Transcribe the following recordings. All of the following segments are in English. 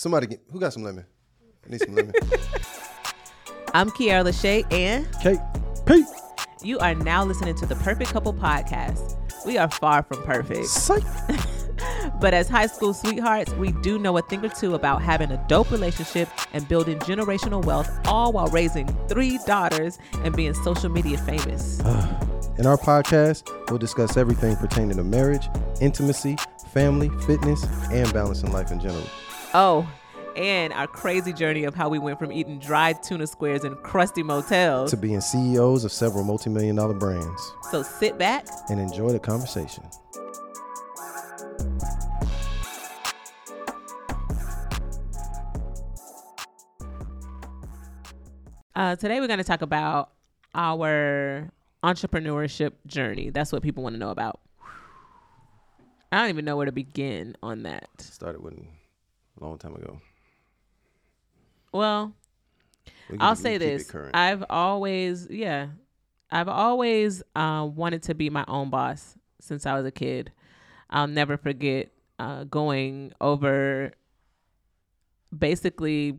Somebody get, who got some lemon? I need some lemon. I'm Keaira Lashae, and Kate, Pete, you are now listening to the Perfect Couple Podcast. We are far from perfect, psych. but as high school sweethearts, we do know a thing or two about having a dope relationship and building generational wealth, all while raising three daughters and being social media famous. In our podcast, we'll discuss everything pertaining to marriage, intimacy, family, fitness, and balancing life in general. Oh, and our crazy journey of how we went from eating dried tuna squares in crusty motels To being CEOs of several multi-million dollar brands So sit back, and enjoy the conversation. Uh, today we're going to talk about our entrepreneurship journey. That's what people want to know about. I don't even know where to begin on that. Started when a long time ago. Well, We can- I'll say this. I've always, yeah, I've always uh, wanted to be my own boss since I was a kid. I'll never forget uh, going over basically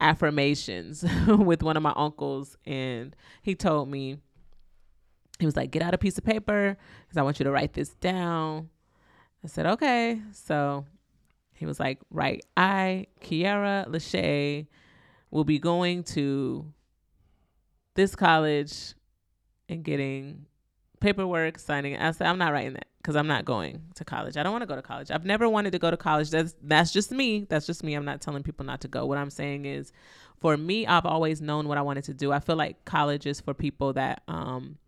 affirmations with one of my uncles, and he told me he was like, "Get out a piece of paper because I want you to write this down." I said, "Okay." So he was like, "Right, I, Keaira Lashae." will be going to this college and getting paperwork, signing. I said, I'm not writing that because I'm not going to college. I don't want to go to college. I've never wanted to go to college. That's that's just me. That's just me. I'm not telling people not to go. What I'm saying is, for me, I've always known what I wanted to do. I feel like college is for people that, um,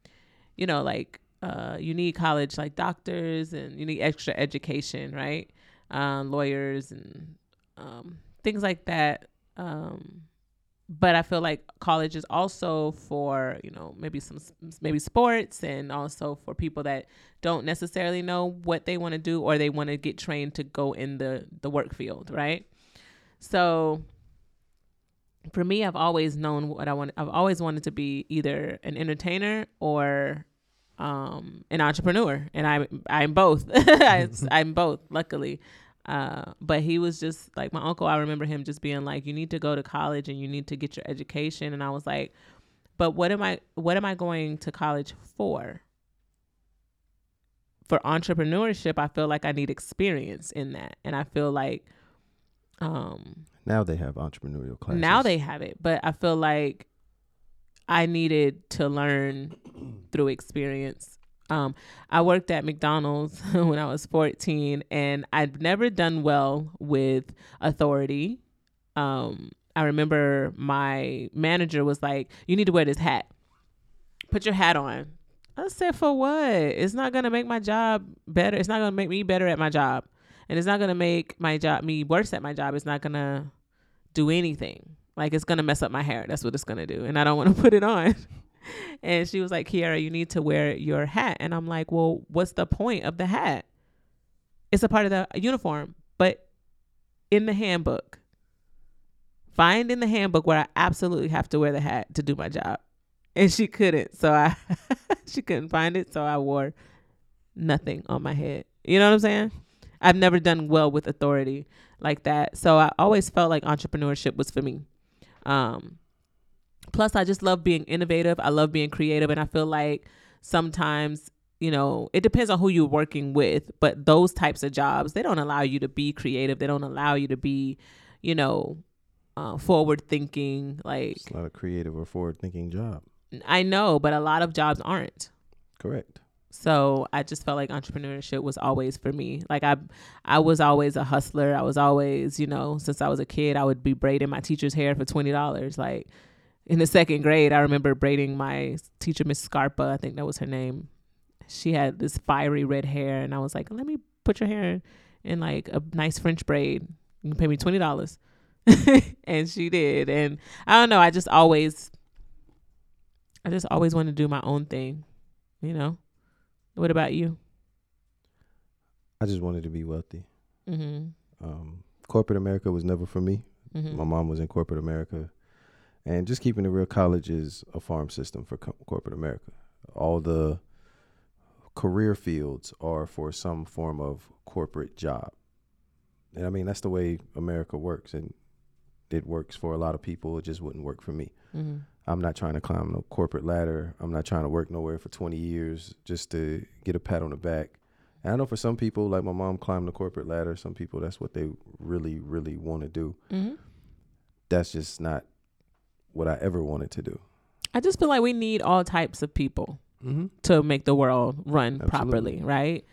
you know, like uh, you need college, like doctors, and you need extra education, right? Uh, lawyers and um, things like that. Um, but I feel like college is also for you know maybe some maybe sports and also for people that don't necessarily know what they want to do or they want to get trained to go in the the work field, right? So for me, I've always known what I want. I've always wanted to be either an entertainer or um, an entrepreneur, and I'm I'm both. I, I'm both. Luckily, uh, but he was just like my uncle. I remember him just being like, "You need to go to college and you need to get your education." And I was like, "But what am I? What am I going to college for?" For entrepreneurship, I feel like I need experience in that, and I feel like um, now they have entrepreneurial classes. now they have it, but I feel like I needed to learn through experience. Um, I worked at McDonald's when I was 14, and I'd never done well with authority. Um, I remember my manager was like, "You need to wear this hat. Put your hat on." I said, "For what? It's not gonna make my job better. It's not gonna make me better at my job, and it's not gonna make my job me worse at my job. It's not gonna do anything. Like it's gonna mess up my hair. That's what it's gonna do, and I don't want to put it on." and she was like, "Keaira, you need to wear your hat." And I'm like, "Well, what's the point of the hat? It's a part of the uniform, but in the handbook, find in the handbook where I absolutely have to wear the hat to do my job." And she couldn't, so I she couldn't find it, so I wore nothing on my head. You know what I'm saying? I've never done well with authority like that, so I always felt like entrepreneurship was for me. Um, plus i just love being innovative i love being creative and i feel like sometimes you know it depends on who you're working with but those types of jobs they don't allow you to be creative they don't allow you to be you know uh, forward thinking like It's not a creative or forward-thinking job. i know but a lot of jobs aren't Correct. So i just felt like entrepreneurship was always for me. Like i i was always a hustler. I was always you know since i was a kid i would be braiding my teacher's hair for $20 like in the second grade i remember braiding my teacher miss scarpa i think that was her name. She had this fiery red hair and i was like let me put your hair in, in like a nice french braid. You can pay me $20 and she did. And i don't know i just always i just always wanted to do my own thing you know what about you I just wanted to be wealthy. mm-hmm. Um, corporate America was never for me. Mm-hmm. My mom was in corporate America, and just keeping it real, college is a farm system for co- corporate America. All the career fields are for some form of corporate job. and I mean that's the way America works, and it works for a lot of people. It just wouldn't work for me. Mm-hmm. I'm not trying to climb no corporate ladder. I'm not trying to work nowhere for 20 years just to get a pat on the back. And I know for some people, like my mom climbed the corporate ladder. Some people, that's what they really, really want to do. Mm-hmm. That's just not what I ever wanted to do. I just feel like we need all types of people Mm-hmm. to make the world run Absolutely. properly, right?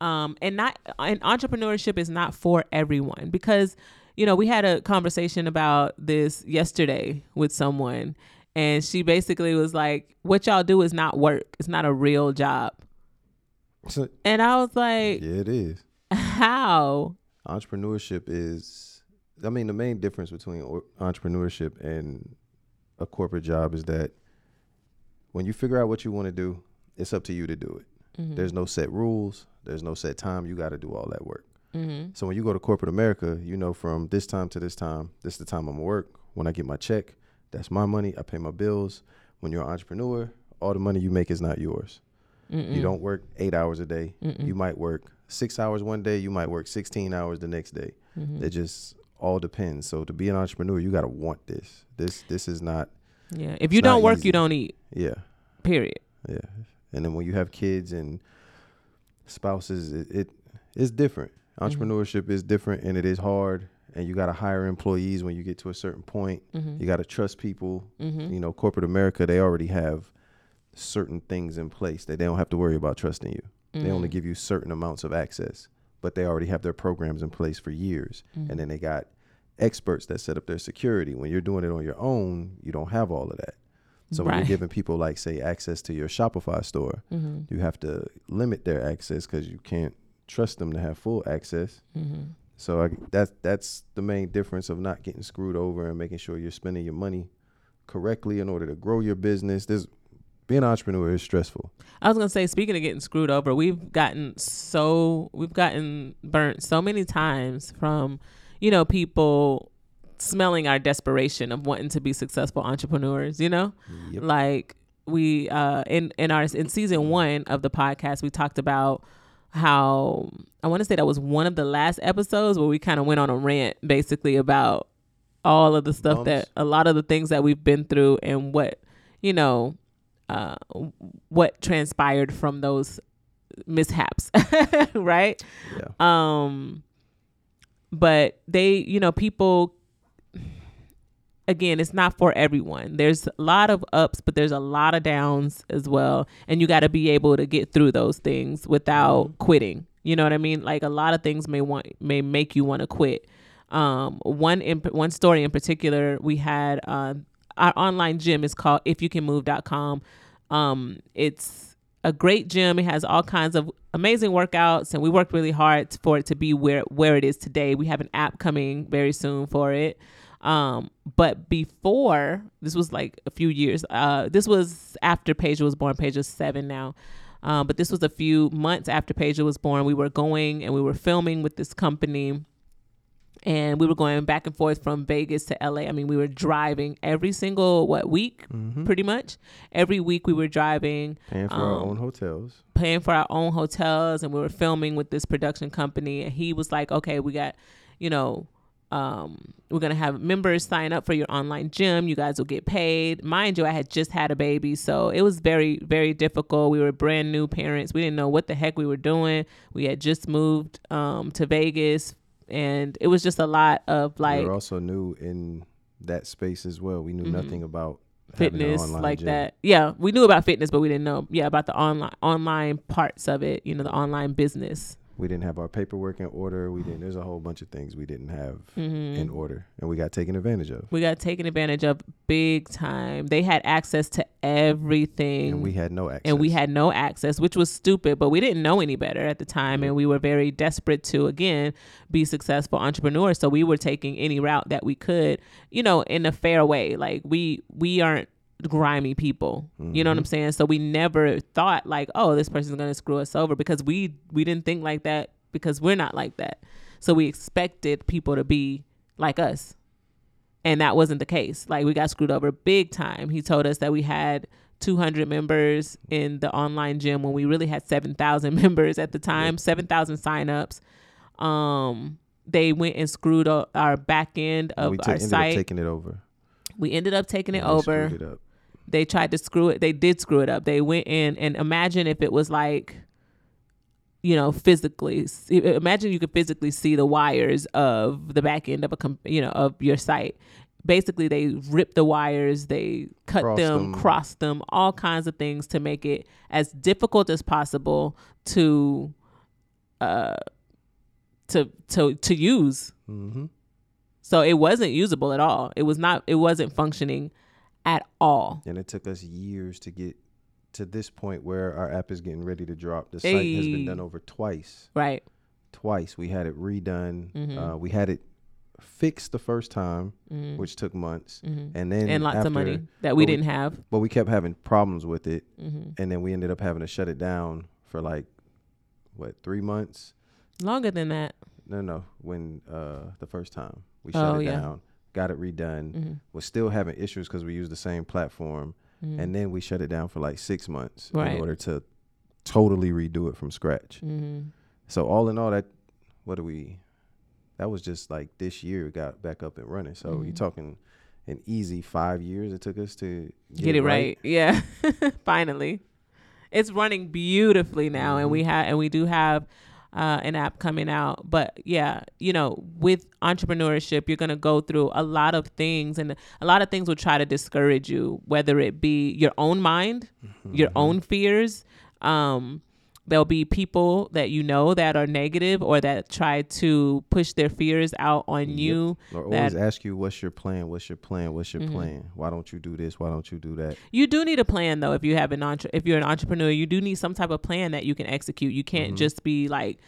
Um, and not and entrepreneurship is not for everyone because you know we had a conversation about this yesterday with someone, and she basically was like, "What y'all do is not work. It's not a real job." So, And I was like, yeah, it is. "How?" Entrepreneurship is, I mean, the main difference between or- entrepreneurship and a corporate job is that when you figure out what you want to do, it's up to you to do it. Mhm. There's no set rules. There's no set time. You got to do all that work. Mhm. So when you go to corporate America, you know from this time to this time, this is the time I'm gonna work. When I get my check, that's my money. I pay my bills. When you're an entrepreneur, all the money you make is not yours. Mm-mm. You don't work eight hours a day. Mm-mm. You might work six hours one day. You might work 16 hours the next day. Mhm. It just all depends. So to be an entrepreneur, you gotta want this. This this is not. Yeah. If you don't work, easy. you don't eat. Yeah, Period. yeah. And then when you have kids and spouses, it, it it's different. Mm-hmm. Entrepreneurship is different, and it is hard. And you gotta hire employees when you get to a certain point. Mm-hmm. You gotta trust people. mm-hmm. You know, corporate America, they already have certain things in place that they don't have to worry about trusting you. They only Mm-hmm. give you certain amounts of access, but they already have their programs in place for years. Mm-hmm. And then they got experts that set up their security. When you're doing it on your own, you don't have all of that. So when you're giving people like say access to your Shopify store, Mm-hmm. you have to limit their access because you can't trust them to have full access. Mm-hmm. So I, that's that's the main difference of not getting screwed over and making sure you're spending your money correctly in order to grow your business. There's being an entrepreneur is stressful. I was gonna say, speaking of getting screwed over, we've gotten so we've gotten burnt so many times from, you know, people smelling our desperation of wanting to be successful entrepreneurs. You know, Yep. like we uh in in our in season one of the podcast, we talked about how I want to say that was one of the last episodes where we kind of went on a rant, basically about all of the stuff Bumps. that a lot of the things that we've been through and what you know uh, what transpired from those mishaps, right? Yeah. Um, but they, you know, people. Again, it's not for everyone. There's a lot of ups, but there's a lot of downs as well, and you got to be able to get through those things without Mhm. quitting. You know what I mean? Like a lot of things may want may make you want to quit. Um, one in, one story in particular, we had uh, our online gym is called ifyoucanmove.com. Um, it's a great gym. It has all kinds of amazing workouts, and we worked really hard for it to be where where it is today. We have an app coming very soon for it. Um, but before this was like a few years. Uh, this was after Paige was born. Paige is seven now. Um, but this was a few months after Paige was born. We were going and we were filming with this company and we were going back and forth from Vegas to LA. I mean, we were driving every single what week, Mhm. pretty much. Every week we were driving, Paying for our um, own hotels. paying for our own hotels, and we were filming with this production company. And he was like, "Okay, we got, you know." Um, we're gonna have members sign up for your online gym. You guys will get paid. Mind you, I had just had a baby, so it was very, very difficult. We were brand new parents. We didn't know what the heck we were doing. We had just moved um, to Vegas, and it was just a lot of like. We are also new in that space as well. We knew Mhm. nothing about fitness like gym. that. Yeah, we knew about fitness, but we didn't know yeah about the online online parts of it. You know, the online business. We didn't have our paperwork in order. We didn't. There's a whole bunch of things we didn't have Mm-hmm. in order, and we got taken advantage of. we got taken advantage of big time. They had access to everything. And we had no access. and we had no access, which was stupid, but we didn't know any better at the time. And we were very desperate to, again, be successful entrepreneurs. So we were taking any route that we could, you know, in a fair way. Like we, we aren't grimy people. You know what I'm saying? So we never thought like, oh, this person's going to screw us over because we, we didn't think like that because we're not like that. So we expected people to be like us and that wasn't the case. Like we got screwed over big time. He told us that we had 200 members in the online gym when we really had 7,000 members at the time, 7,000 signups. Um they went and screwed up our back end of we ta- our ended site. up taking it over. we ended up taking it And over. it. They tried to screw it they did screw it up. They went in and imagine if it was like you know physically imagine you could physically see the wires of the back end of a com- you know of your site. Basically they ripped the wires they cut Crossed them them. crossed them all kinds of things to make it as difficult as possible to uh to to to use. Hmm so it wasn't usable at all. It was not it wasn't functioning at all And it took us years to get to this point where our app is getting ready to drop. The site has been done over twice. right Twice. We had it redone. Mhm. Uh, we had it fixed the first time, Mhm. which took months. Mhm. And then and lots after, of money that we didn't have. But we kept having problems with it. hmm And then we ended up having to shut it down for like, what, three months? Longer than that. No, no. When uh, the first time we shut Oh, it yeah. down, got it redone. hmm Was still having issues because we used the same platform. hmm and then we shut it down for like six months Right. in order to totally redo it from scratch. hmm So all in all, that what do we? That was just like this year got back up and running. So you're Mhm. talking an easy five years it took us to get, Get, it right. Yeah. Finally, it's running beautifully now, and Mm-hmm. we have and we do have. Uh, an app coming out, but yeah, you know, with entrepreneurship, you're gonna go through a lot of things, and a lot of things will try to discourage you, whether it be your own mind, your Mm-hmm. own fears. Um, there'll be people that you know that are negative or that try to push their fears out on Yep. you. Or that- always ask you what's your plan, what's your plan, what's your Mhm. plan? Why don't you do this? Why don't you do that? You do need a plan though. If you have an entre- if you're an entrepreneur, you do need some type of plan that you can execute. You can't Mhm. just be like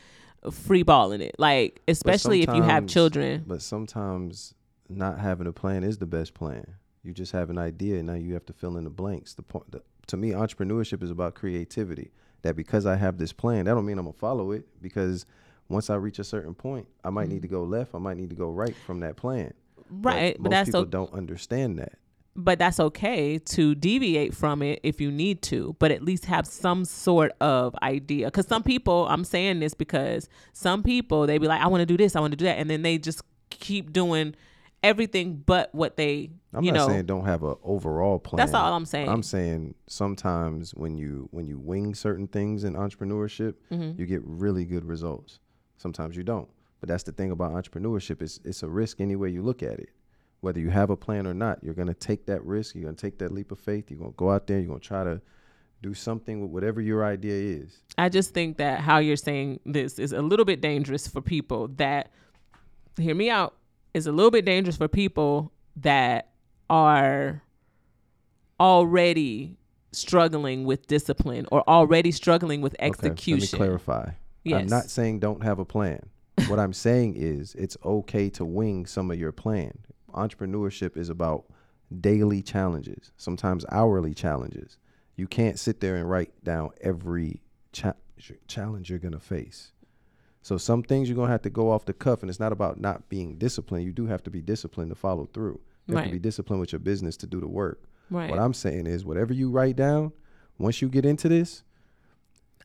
free balling it. Like especially if you have children. But sometimes not having a plan is the best plan. You just have an idea, and now you have to fill in the blanks. The point, the, to me, entrepreneurship is about creativity. That because I have this plan, that don't mean I'm gonna follow it. Because once I reach a certain point, I might need to mm-hmm. go left. I might need to go right from that plan. Right, but, most that's people o- don't understand that. but that's okay to deviate from it if you need to but at least have some sort of idea because some people i'm saying this because some people they be like i want to do this i want to do that and then they just keep doing everything but what they I'm you not know saying don't have a overall plan. that's all i'm saying I'm saying sometimes when you when you wing certain things in entrepreneurship, Mhm. you get really good results. Sometimes you don't. But that's the thing about entrepreneurship. It's it's a risk any way you look at it. Whether you have a plan or not, you're gonna take that risk. You're gonna take that leap of faith. You're gonna go out there. You're gonna try to do something with whatever your idea is. I just think that how you're saying this is a little bit dangerous for people that hear me out is a little bit dangerous for people that are already struggling with discipline or already struggling with execution. Okay, let me clarify. Yes. I'm not saying don't have a plan. what I'm saying is it's okay to wing some of your plan. Entrepreneurship is about daily challenges, sometimes hourly challenges. You can't sit there and write down every cha- challenge you're going to face. So some things you're going to have to go off the cuff and it's not about not being disciplined. You do have to be disciplined to follow through. You have Right. to be disciplined with your business to do the work. right. What I'm saying is whatever you write down, once you get into this,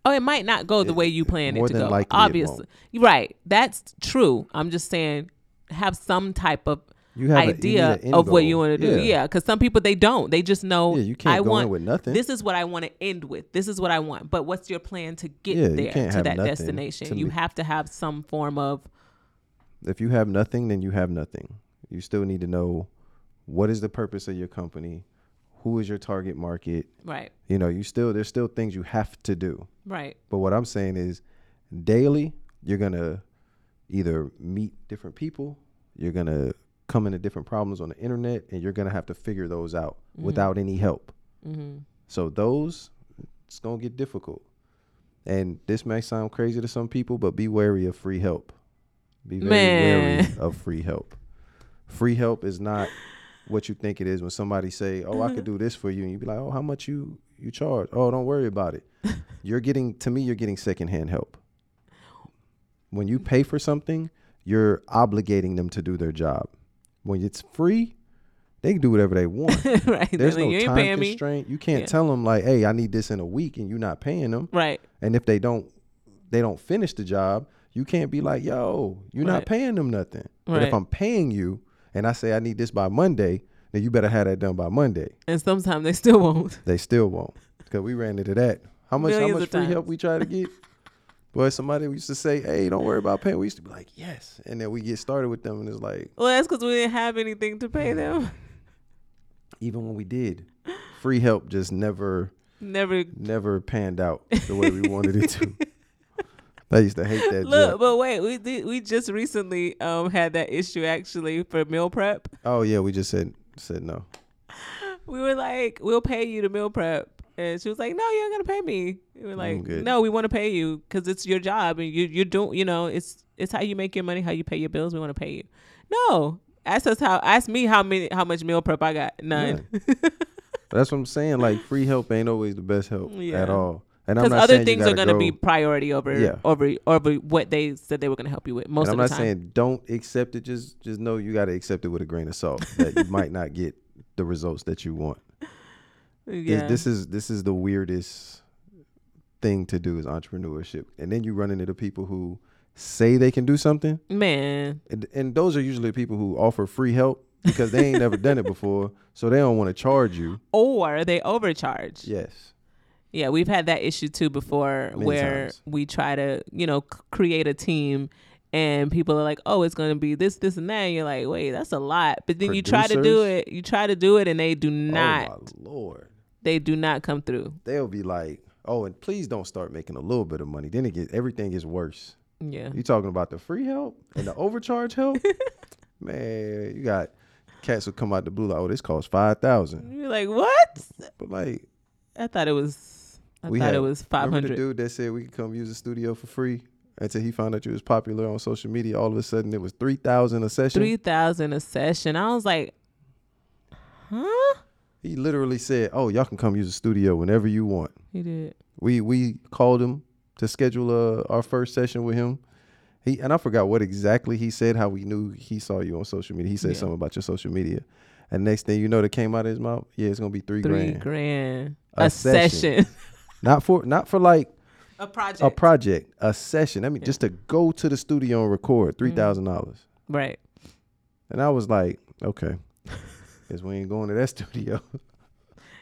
Oh, it might not go the It- way you planned it to than go. Obviously, right. That's true. I'm just saying, have some type of you have a- you idea of what you want to do. Yeah, because some people they don't. They just know. Yeah, you can't I go want in with nothing. this is what I want to end with. This is what I want. But what's your plan to get Yeah, there to that destination? To you me- have to have some form of if you have nothing, then you have nothing. You still need to know what is the purpose of your company, who is your target market. right, You know, you still there's still things you have to do. right, But what I'm saying is, daily you're gonna either meet different people, you're gonna come into different problems on the internet, and you're gonna have to figure those out without any help. hmm So those it's gonna get difficult. And this may sound crazy to some people, but be wary of free help. Be very Man. wary of free help. Free help is not what you think it is when somebody say, "Oh, I could do this for you," and you be like, "Oh, how much you you charge?" "Oh, don't worry about it." you're getting to me, you're getting secondhand help. When you pay for something, you're obligating them to do their job. When it's free, they can do whatever they want. right. There's Like, no you ain't time paying me. constraint. You can't Yeah. tell them like, "Hey, I need this in a week," and you're not paying them. Right. And if they don't, they don't finish the job, you can't be like, yo, you're not paying them nothing. But if I'm paying you and I say I need this by Monday, then you better have that done by Monday. And sometimes they still won't. They still won't. Because we ran into that. How much Millions how much free help we try to get? Boy, somebody we used to say, Hey, don't worry about paying. We used to be like, Yes. And then we get started with them and it's like, Well, that's because we didn't have anything to pay them. even when we did, free help just never Never never panned out the way we wanted it to. I used to hate that look, joke. but wait, we did. We just recently um had that issue actually for meal prep. Oh yeah, we just said said no. We were like, "We'll pay you to meal prep," and she was like, "No, you ain't gonna pay me." We were like, mm, "No, we want to pay you because it's your job and you you're doing. You know, it's it's how you make your money, how you pay your bills. We want to pay you." No, ask us how. Ask me how many how much meal prep I got. None. But that's what I'm saying. Like free help ain't always the best help Yeah. at all. And I'm Because not other saying you things are gonna go- be priority over Yeah. over over what they said they were gonna help you with most and of I'm the not time. saying don't accept it. Just just know you got to accept it with a grain of salt. that you might not get the results that you want. This- yeah. This, is this is the weirdest thing to do is entrepreneurship, and then you run into the people who say they can do something, Man, and, and those are usually people who offer free help because they ain't never done it before, so they don't want to charge you. or they overcharge. Yes. Yeah, we've had that issue too before Many where times. we try to, you know, c- create a team and people are like, "Oh, it's going to be this this and that." And you're like, "Wait, that's a lot." But then you try to do it, you try to do it and they do not Oh my lord. They do not come through. They'll be like, "Oh, and please don't start making a little bit of money." Then it get everything gets worse. Yeah. You talking about the free help and the overcharge help? Man, you got cats will come out the blue like, "Oh, this costs five thousand. You're like, "What?" But like, I thought it was I we thought had, it was remember the 500. dude that said we could come use the studio for free until he found out you was popular on social media. All of a sudden, it was three thousand a session. 3000 a session. I was like, "Huh?" He literally said, "Oh, y'all can come use the studio whenever you want." He did. We we called him to schedule uh, our first session with him. He and I forgot what exactly he said. How we knew he saw you on social media. He said Yeah. something about your social media, and next thing you know, that came out of his mouth. Yeah, it's gonna be three, 3 grand. grand A a, session. session. Not for not for like a project. a project, a session. I mean, Yeah. just to go to the studio and record three thousand dollars. right. And I was like, okay, because we ain't going to that studio.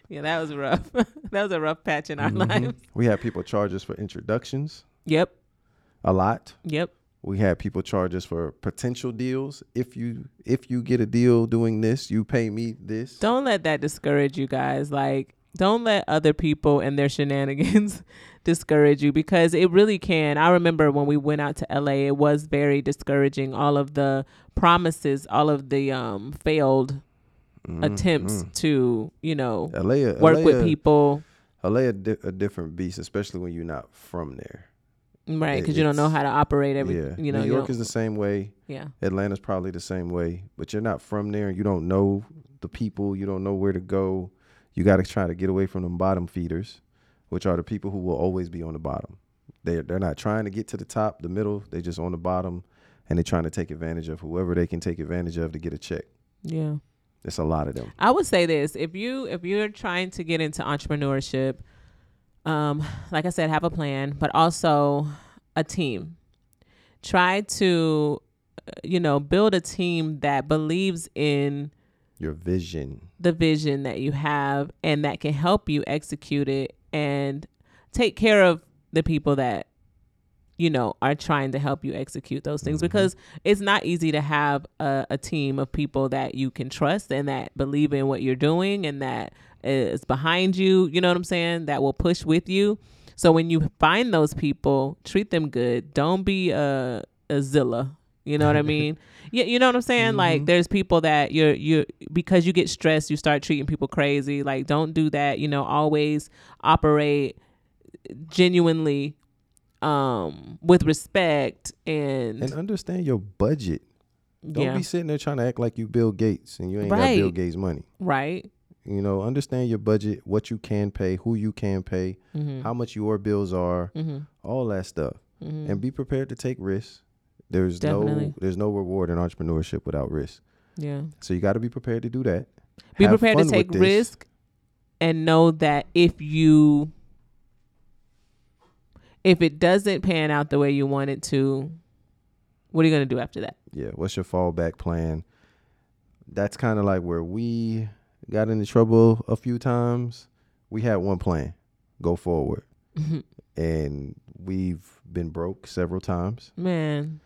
Yeah, that was rough. that was a rough patch in our Mhm. lives. We had people charge us for introductions Yep. a lot. Yep. We had people charge us for potential deals. If you if you get a deal doing this, you pay me this. Don't let that discourage you guys. Like, don't let other people and their shenanigans discourage you because it really can. I remember when we went out to LA, it was very discouraging. All of the promises, all of the um failed Mhm, attempts mhm. to, you know, LA, work LA, with people. LA a, di- a different beast, especially when you're not from there. Right, It- because you don't know how to operate every. yeah, You know, New York is the same way. yeah, Atlanta's probably the same way, but you're not from there. and You don't know the people. You don't know where to go. You got to try to get away from them bottom feeders, which are the people who will always be on the bottom. They're they're not trying to get to the top, the middle. They just on the bottom, and they're trying to take advantage of whoever they can take advantage of to get a check. yeah. There's a lot of them. I would say this: if you if you're trying to get into entrepreneurship, um, like I said, have a plan, but also a team. Try to, uh, you know, build a team that believes in Your vision. the vision that you have and that can help you execute it and take care of the people that you know are trying to help you execute those things Mhm. because it's not easy to have a, a team of people that you can trust and that believe in what you're doing and that is behind you you know what i'm saying that will push with you so when you find those people treat them good don't be a, a zilla you know what i mean yeah, you know what I'm saying? Like Mhm. there's people that you're you because you get stressed, you start treating people crazy. Like don't do that. You know, always operate genuinely um with respect and, And understand your budget. Don't yeah, be sitting there trying to act like you Bill Gates and you ain't got Bill Gates money. right. You know, understand your budget, what you can pay, who you can pay, Mm-hmm. how much your bills are, mm-hmm. all that stuff. Mm-hmm. And be prepared to take risks. There's Definitely. no there's no reward in entrepreneurship without risk. yeah. So you got to be prepared to do that. Be Have prepared to take risk and know that if you if it doesn't pan out the way you want it to, What are you gonna do after that? Yeah, what's your fallback plan? That's kind of like where we got into trouble a few times. We had one plan, go forward, and we've been broke several times. Man,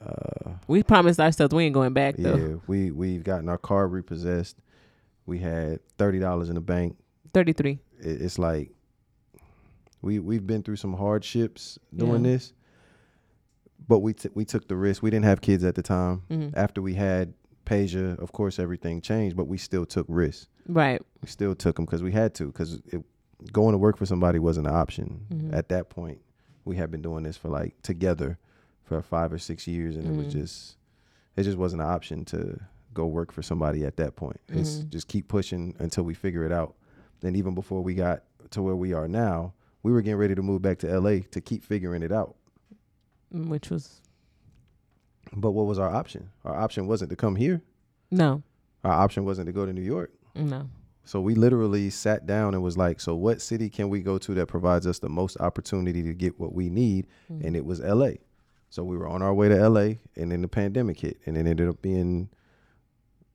Uh, we promised ourselves we ain't going back though. yeah, we we've gotten our car repossessed. We had thirty dollars in the bank. Thirty three. It, it's like we we've been through some hardships doing Yeah. this, but we t- we took the risk. We didn't have kids at the time. hmm After we had Paige, of course, everything changed, but we still took risks. Right. We still took them because we had to. Because going to work for somebody wasn't an option Mhm. at that point. We had been doing this for like together for five or six years, and it was Mhm. just it just wasn't an option to go work for somebody at that point. It's Mhm. just keep pushing until we figure it out. Then even before we got to where we are now, we were getting ready to move back to LA to keep figuring it out. Mm, Which was But what was our option? Our option wasn't to come here. no, Our option wasn't to go to New York. no. So we literally sat down and was like, so what city can we go to that provides us the most opportunity to get what we need? Mhm. And it was LA. So we were on our way to LA and then the pandemic hit and it ended up being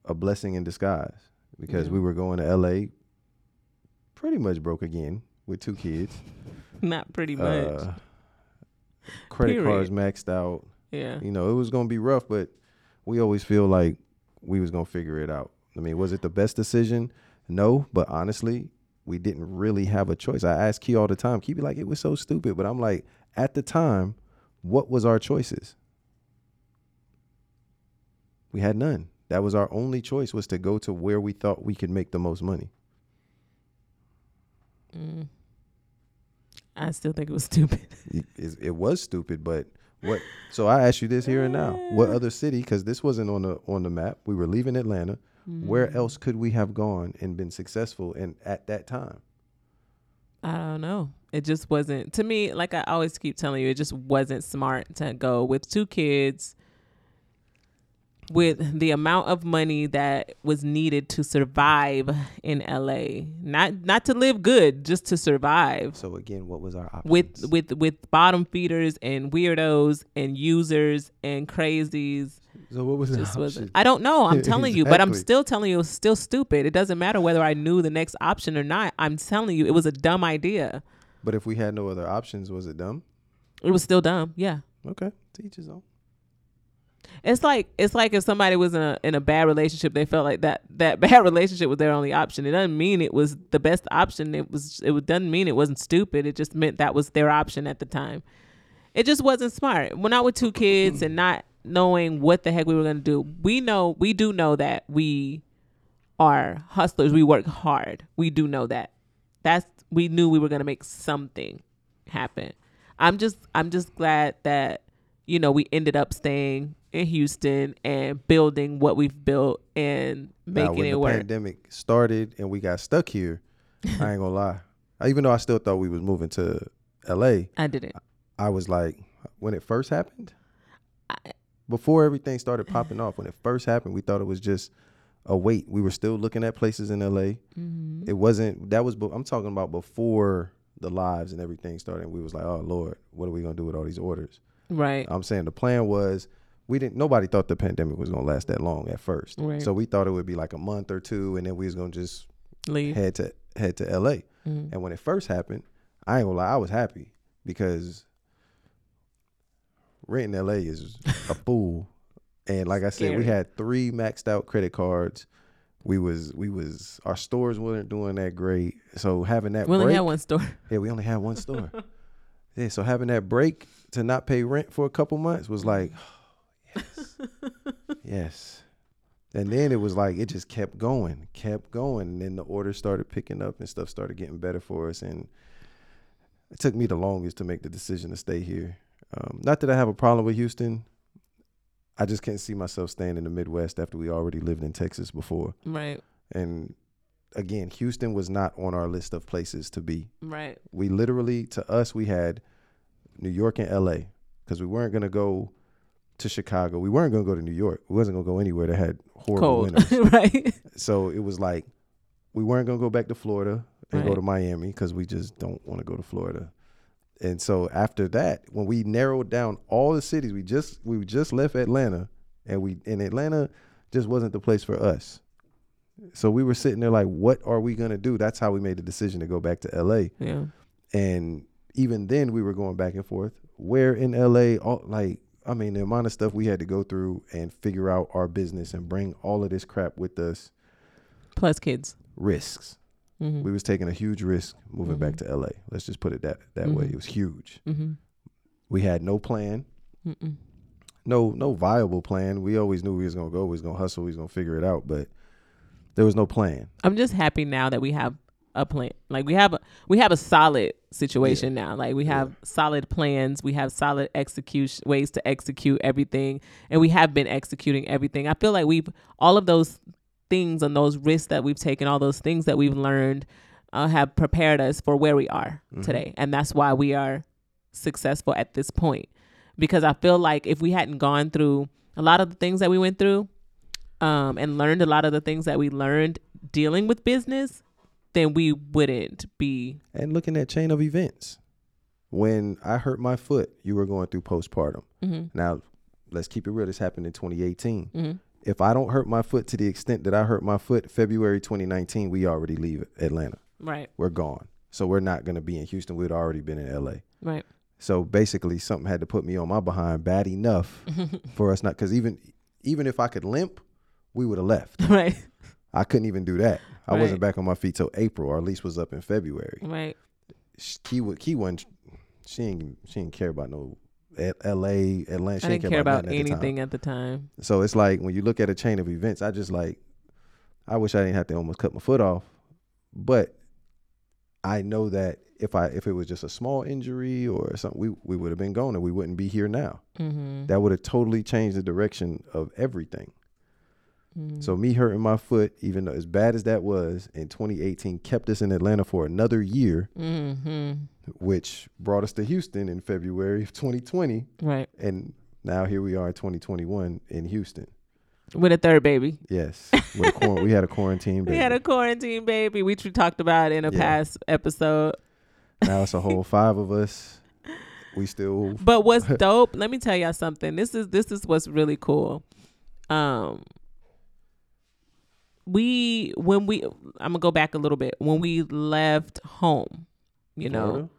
a blessing in disguise because Yeah. we were going to LA pretty much broke again with two kids. not pretty much. Uh, credit Period. cards maxed out. yeah. You know, it was to be rough, but we always feel like we was to figure it out. I mean, was it the best decision? No, but honestly, we didn't really have a choice. I ask Key all the time. Key be like, it was so stupid, but I'm like, at the time, what was our choices? We had none. That was our only choice was to go to where we thought we could make the most money. Mm. I still think it was stupid. It, it- was stupid, but what? So I ask you this here and now: What other city? Because this wasn't on the on the map. We were leaving Atlanta. Where Mm. else could we have gone and been successful? And at that time, I don't know. It just wasn't to me. Like I always keep telling you, it just wasn't smart to go with two kids, with the amount of money that was needed to survive in LA. Not not to live good, just to survive. so again, what was our options? With with with bottom feeders and weirdos and users and crazies. so what was the Just option? wasn't. I don't know. I'm telling you, but I'm still telling you, it's still stupid. It doesn't matter whether I knew the next option or not. I'm telling you, it was a dumb idea. But if we had no other options, was it dumb? It was still dumb. Yeah. Okay, teach his own. It's like it's like if somebody was in a in a bad relationship, they felt like that that bad relationship was their only option. It doesn't mean it was the best option. It was it doesn't mean it wasn't stupid. It just meant that was their option at the time. It just wasn't smart. We're not with two kids and not knowing what the heck we were gonna do. We know we do know that we are hustlers. We work hard. We do know that. That's we knew we were gonna make something happen. I'm just I'm just glad that you know we ended up staying in Houston and building what we've built and making Now, when it the work. pandemic started and we got stuck here, I ain't gonna lie. Even though I still thought we was moving to L.A., I didn't. I was like, when it first happened, I- before everything started popping off, when it first happened, we thought it was just a wait. We were still looking at places in LA. Mhm. It wasn't. That was. I'm talking about before the lives and everything started. We was like, oh Lord, what are we gonna do with all these orders? Right. I'm saying the plan was. We didn't. Nobody thought the pandemic was gonna last that long at first. Right. So we thought it would be like a month or two, and then we was gonna just Leave. head to head to LA. Mhm. And when it first happened, I ain't gonna lie, I was happy because rent in LA is a fool. And like I said, we had three maxed out credit cards. We was we was our stores weren't doing that great. So having that We only break, had one store. yeah, we only had one store. yeah, so having that break to not pay rent for a couple months was like, yes, yes. And then it was like it just kept going, kept going, and then the orders started picking up and stuff started getting better for us. And it took me the longest to make the decision to stay here. Um, not that I have a problem with Houston. I just can't see myself staying in the Midwest after we already lived in Texas before. Right. And again, Houston was not on our list of places to be Right. we literally to us we had New York and LA because we weren't gonna go to Chicago. We weren't gonna go to New York. We wasn't gonna go anywhere that had horrible Cold. winters. right. so it was like we weren't gonna go back to Florida and go to Miami because we just don't want to go to Florida. And so after that, when we narrowed down all the cities, we just we just left Atlanta, and we in Atlanta just wasn't the place for us. So we were sitting there like, what are we gonna do? That's how we made the decision to go back to LA. Yeah. And even then, we were going back and forth. Where in LA, all, like I mean, the amount of stuff we had to go through and figure out our business and bring all of this crap with us, Plus kids. risks. Mm-hmm. We was taking a huge risk moving back to LA. Let's just put it that that way. Mhm. It was huge. mm-hmm. We had no plan, Mm-mm. no no viable plan. We always knew we was gonna go. We was gonna hustle. We was gonna figure it out, but there was no plan. I'm just happy now that we have a plan. Like we have a we have a solid situation now. Like we have solid plans. We have solid execution ways to execute everything, and we have been executing everything. I feel like we've all of those things and those risks that we've taken, all those things that we've learned, uh, have prepared us for where we are Mhm. today, and that's why we are successful at this point. Because I feel like if we hadn't gone through a lot of the things that we went through, um, and learned a lot of the things that we learned dealing with business, then we wouldn't be. And looking at chain of events, when I hurt my foot, you were going through postpartum. Mm-hmm, Now, let's keep it real. This happened in 2018. mm-hmm, If I don't hurt my foot to the extent that I hurt my foot February 2019, we already leave Atlanta. right, We're gone. So we're not going to be in Houston. We'd already been in LA. right, So basically, something had to put me on my behind bad enough for us not. Because even even if I could limp, we would have left. right, I couldn't even do that. I Right. wasn't back on my feet till April, or at least was up in February. right. Sh- Key, Key wasn't. She ain't. She didn't care about no L.A. Atlanta. She I didn't care about nothing at the anything at the time. So it's like when you look at a chain of events, I just like, I wish I didn't have to almost cut my foot off, but I know that if I if it was just a small injury or something, we we would have been gone and we wouldn't be here now. Mm-hmm. That would have totally changed the direction of everything. Mm-hmm. So me hurting my foot, even though as bad as that was in 2018, kept us in Atlanta for another year, Mm-hmm. which brought us to Houston in February of 2020, Right. and now here we are in 2021 in Houston. With a third baby. Yes, with a quar- we had a quarantine baby. We had a quarantine baby, which we talked about in a Yeah. past episode. now it's a whole five of us. We still But what's dope? Let me tell y'all something. This is this is what's really cool. Um, we when we I'm gonna go back a little bit. When we left home, you know,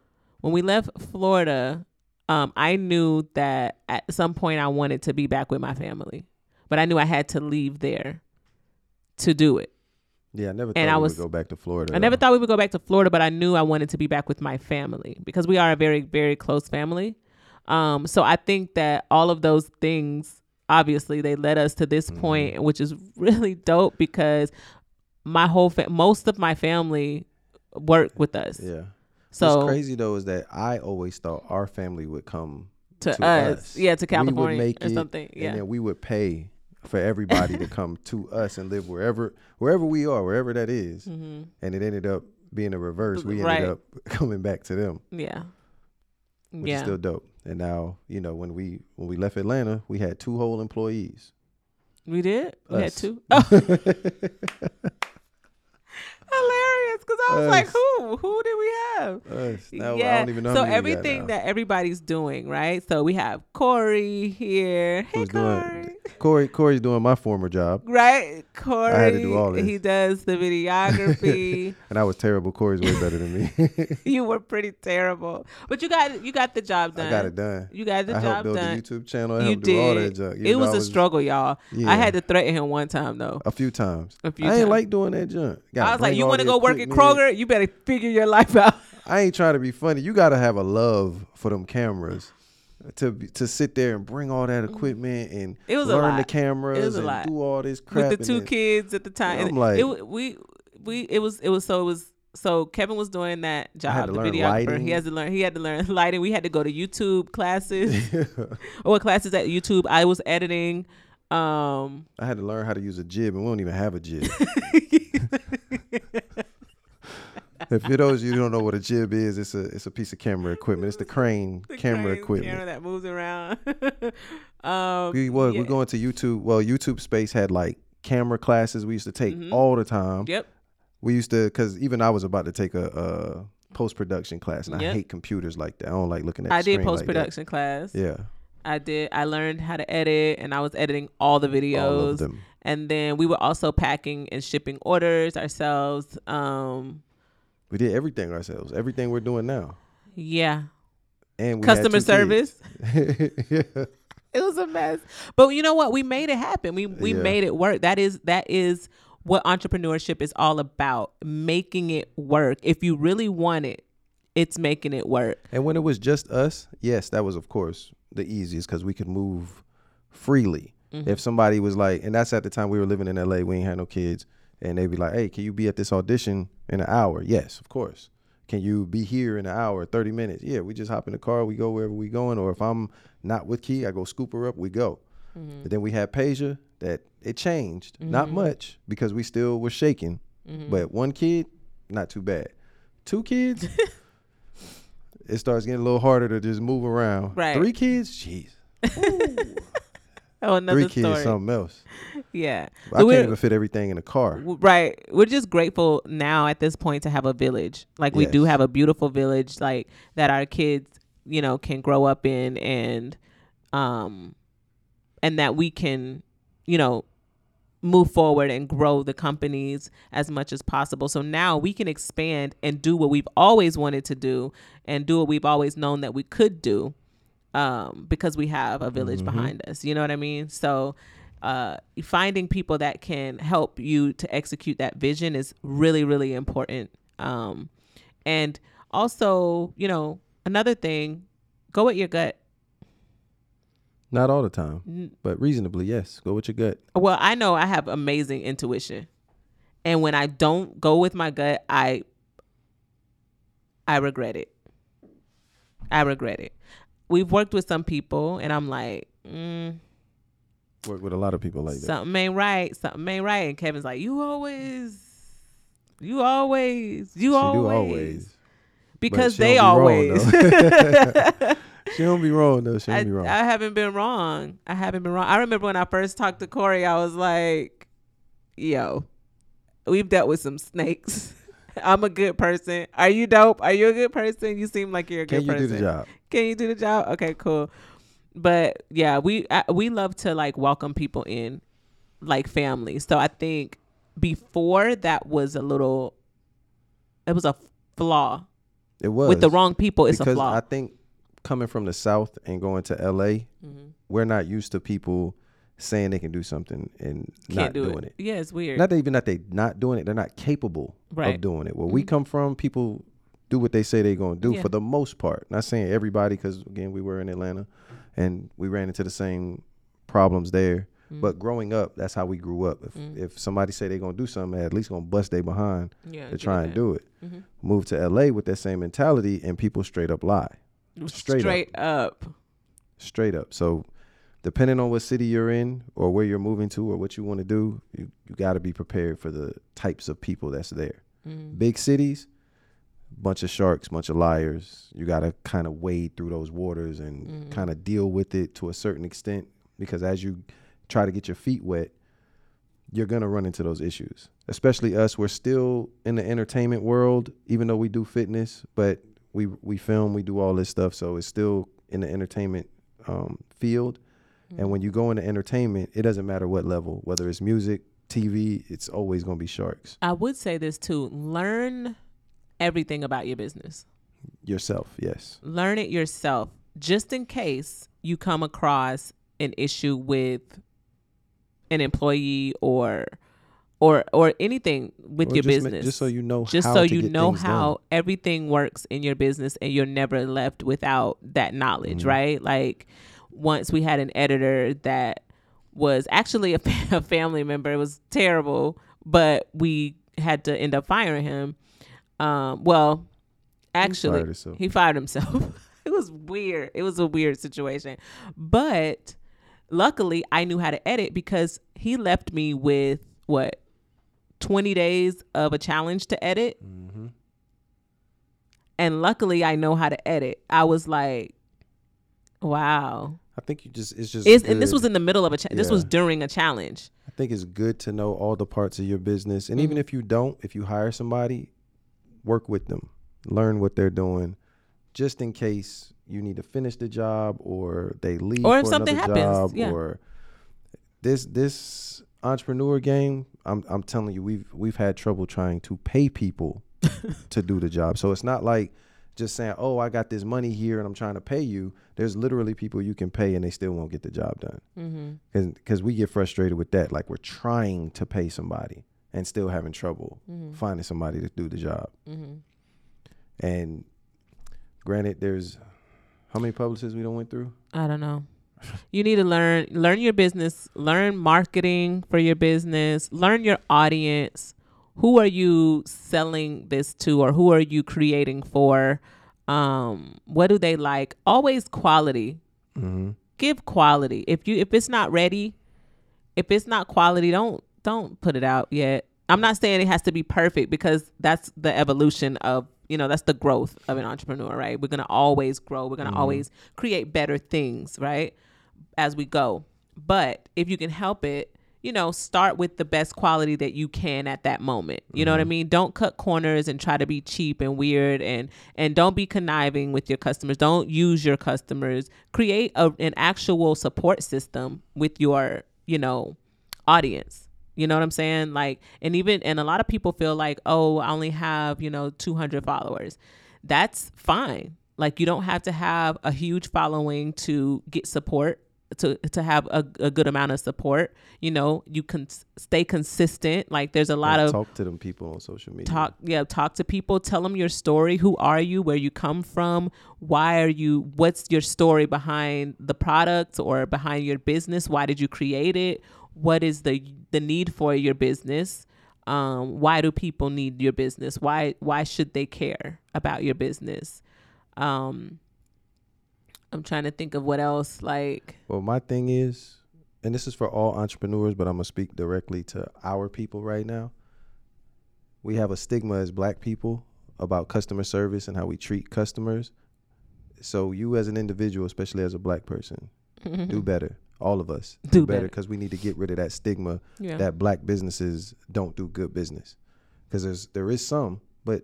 when we left Florida, um, I knew that at some point I wanted to be back with my family, but I knew I had to leave there to do it. Yeah, I never thought And I we was- would go back to Florida. I never thought we would go back to Florida, but I knew I wanted to be back with my family because we are a very, very close family. Um, so I think that all of those things, obviously, they led us to this Mhm. point, which is really dope because my whole, fa- most of my family work with us. Yeah. So What's crazy though is that I always thought our family would come to, to us, us. yeah, to We would California make or it, something. Yeah. and then we would pay for everybody to come to us and live wherever wherever we are, wherever that is. hmm And it ended up being a reverse. We ended Right. up coming back to them, Yeah. which yeah. is still dope. And now, you know, when we when we left Atlanta, we had two whole employees. we did. We had two. Oh! Because I was like, who? Who did we have? Yeah. I don't even know. so got everything that everybody's doing, right? So we have Corey here. Hey, Who's doing- Corey. Corey Corey's doing my former job, Right, Corey. I had to do all this. He does the videography. and I was terrible. Corey's way better than me. you were pretty terrible, but you got you got the job done. I got it done. You got the I helped job build done. the YouTube channel. I you did. all that junk. it though was a struggle, y'all. Yeah, I had to threaten him one time though. a few times. A few I ain't like doing that junk. Gotta I was like, you want to go work at. Kroger? You better figure your life out. I ain't trying to be funny. You gotta have a love for them cameras to to sit there and bring all that equipment and It was learn the cameras It was a and lot. do all this crap. with the two kids at the time. I'm like- it, we we it was it was so it was so Kevin was doing that job, the videographer. lighting. He has to learn. He had to learn lighting. We had to go to YouTube classes or classes at YouTube. I was editing. Um, I had to learn how to use a jib, and we don't even have a jib. For those of you who don't know what a jib is, it's a it's a piece of camera equipment. It's the crane the camera crane equipment. camera that moves around. um, We was yeah. we going to YouTube. Well, YouTube Space had like camera classes we used to take Mhm. all the time. Yep. We used to because even I was about to take a post production class, and I hate computers like that. I don't like looking at. I did post production class. yeah, I did. I learned how to edit, and I was editing all the videos. all of them. And then we were also packing and shipping orders ourselves. Um, We did everything ourselves. Everything we're doing now, yeah, and we customer service. yeah. It was a mess. But you know what? We made it happen. We we Yeah. made it work. That is that is what entrepreneurship is all about. Making it work. If you really want it, it's making it work. And when it was just us, yes, that was of course the easiest because we could move freely. Mm-hmm. If somebody was like, and that's at the time we were living in LA, we ain't had no kids, and they'd be like, "Hey, can you be at this audition in an hour?" Yes, of course. Can you be here in an hour, thirty minutes? Yeah, we just hop in the car, we go wherever we going. Or if I'm not with Key, I go scoop her up, we go. Mm-hmm. But then we had Paige that it changed, not much because we still were shaking. Mm-hmm. But one kid, not too bad. Two kids, it starts getting a little harder to just move around. Right. Three kids, jeez. Oh, another Three kids, story. something else. Yeah. I can't even fit everything in a car. right. We're just grateful now at this point to have a village. Like we do have a beautiful village like that our kids, you know, can grow up in and um and that we can, you know, move forward and grow the companies as much as possible. So now we can expand and do what we've always wanted to do and do what we've always known that we could do um, because we have a village Mhm. behind us. You know what I mean? So uh, finding people that can help you to execute that vision is really, really important. Um, and also, you know, another thing, go with your gut. Not all the time, but reasonably, yes. Go with your gut. Well, I know I have amazing intuition. And when I don't go with my gut, I I regret it. I regret it. We've worked with some people and I'm like, mm, Work with a lot of people like that. something ain't right. Something ain't right. And Kevin's like, you always, you always, you she always, do always. because they don't wrong, always. She don't be wrong though. She don't I, be wrong. I haven't been wrong. I haven't been wrong. I remember when I first talked to Corey, I was like, yo, we've dealt with some snakes. I'm a good person. Are you dope? Are you a good person? You seem like you're a Can good you person. do the job? Can you do the job? Okay, cool. But yeah, we I, we love to like welcome people in like family. So I think before that was a little it was a flaw. It was With the wrong people it's a because flaw. I think coming from the South and going to LA, Mhm. we're not used to people saying they can do something and Can't not do doing it. Yeah, it's weird. Not even that they're not doing it; they're not capable Right. of doing it. Where we Mhm. come from, people do what they say they're gonna do Yeah. for the most part. Not saying everybody, because again, we were in Atlanta, and we ran into the same problems there. Mm. But growing up, that's how we grew up. If Mm. if somebody say they're gonna do something, at least gonna bust their behind yeah, to try and do it. Mhm. Move to LA with that same mentality, and people straight up lie. Straight up. Straight up. straight up. So depending on what city you're in or where you're moving to or what you want to do, you, you got to be prepared for the types of people that's there. Mhm. Big cities, bunch of sharks, bunch of liars. You got to kind of wade through those waters and Mhm. kind of deal with it to a certain extent because as you try to get your feet wet, you're going to run into those issues. Especially us, we're still in the entertainment world even though we do fitness, but we we film, we do all this stuff, so it's still in the entertainment um, field. And when you go into entertainment, it doesn't matter what level, whether it's music, TV, it's always going to be sharks. I would say this too. Learn everything about your business. Yourself, yes. Learn it yourself just in case you come across an issue with an employee or or or anything with Or your just ma- business. just so you know just how so you know how done. everything works in your business and you're never left without that knowledge Mhm. right like once we had an editor that was actually a, fa- a family member it was terrible but we had to end up firing him um well actually fired himself. he fired himself it was weird it was a weird situation but luckily i knew how to edit because he left me with what 20 days of a challenge to edit hmm and luckily I know how to edit. I was like, wow. I think you just it's just It's, and this was in the middle of a cha- this was during a challenge. I think it's good to know all the parts of your business, and even Mhm. if you don't, if you hire somebody, work with them. learn what they're doing, just in case you need to finish the job or they leave Or if for something another happens, job yeah. or this this entrepreneur game. I'm I'm telling you, we've we've had trouble trying to pay people to do the job. So it's not like just saying, "Oh, I got this money here and I'm trying to pay you." There's literally people you can pay and they still won't get the job done. Mm-hmm. Because we get frustrated with that. Like we're trying to pay somebody and still having trouble Mm-hmm. finding somebody to do the job. Mm-hmm. And granted, there's how many publicists we don't went through? I don't know. You need to learn learn your business, learn marketing for your business, learn your audience. Who are you selling this to or who are you creating for? Um, what do they like? Always quality. Mm-hmm. Give quality. If you if it's not ready, if it's not quality, don't don't put it out yet. I'm not saying it has to be perfect because that's the evolution of you know that's the growth of an entrepreneur, right? We're gonna always grow. We're gonna Mhm. always create better things, right? As we go. But if you can help it, you know, start with the best quality that you can at that moment. You know what I Mhm. mean? Don't cut corners and try to be cheap and weird and and don't be conniving with your customers. Don't use your customers. Create a, an actual support system with your, you know, audience. You know what I'm saying? Like, and even, and a lot of people feel like, oh, I only have, you know, 200 followers. That's fine. Like, you don't have to have a huge following to get support, to, to have a, a good amount of support. You know, you can stay consistent. Like, there's a lot of talk to them people on social media. talk yeah talk to people tell them your story who are you where you come from why are you what's your story behind the product or behind your business why did you create it what is the the need for your business um why do people need your business why why should they care about your business um i'm trying to think of what else like Well, my thing is, and this is for all entrepreneurs, but I'm gonna speak directly to our people right now. We have a stigma as black people about customer service and how we treat customers. So you as an individual, especially as a black person, do better. All of us Mm-hmm. Do do better because we need to get rid of that stigma yeah that black businesses don't do good business. Because there's there is some, but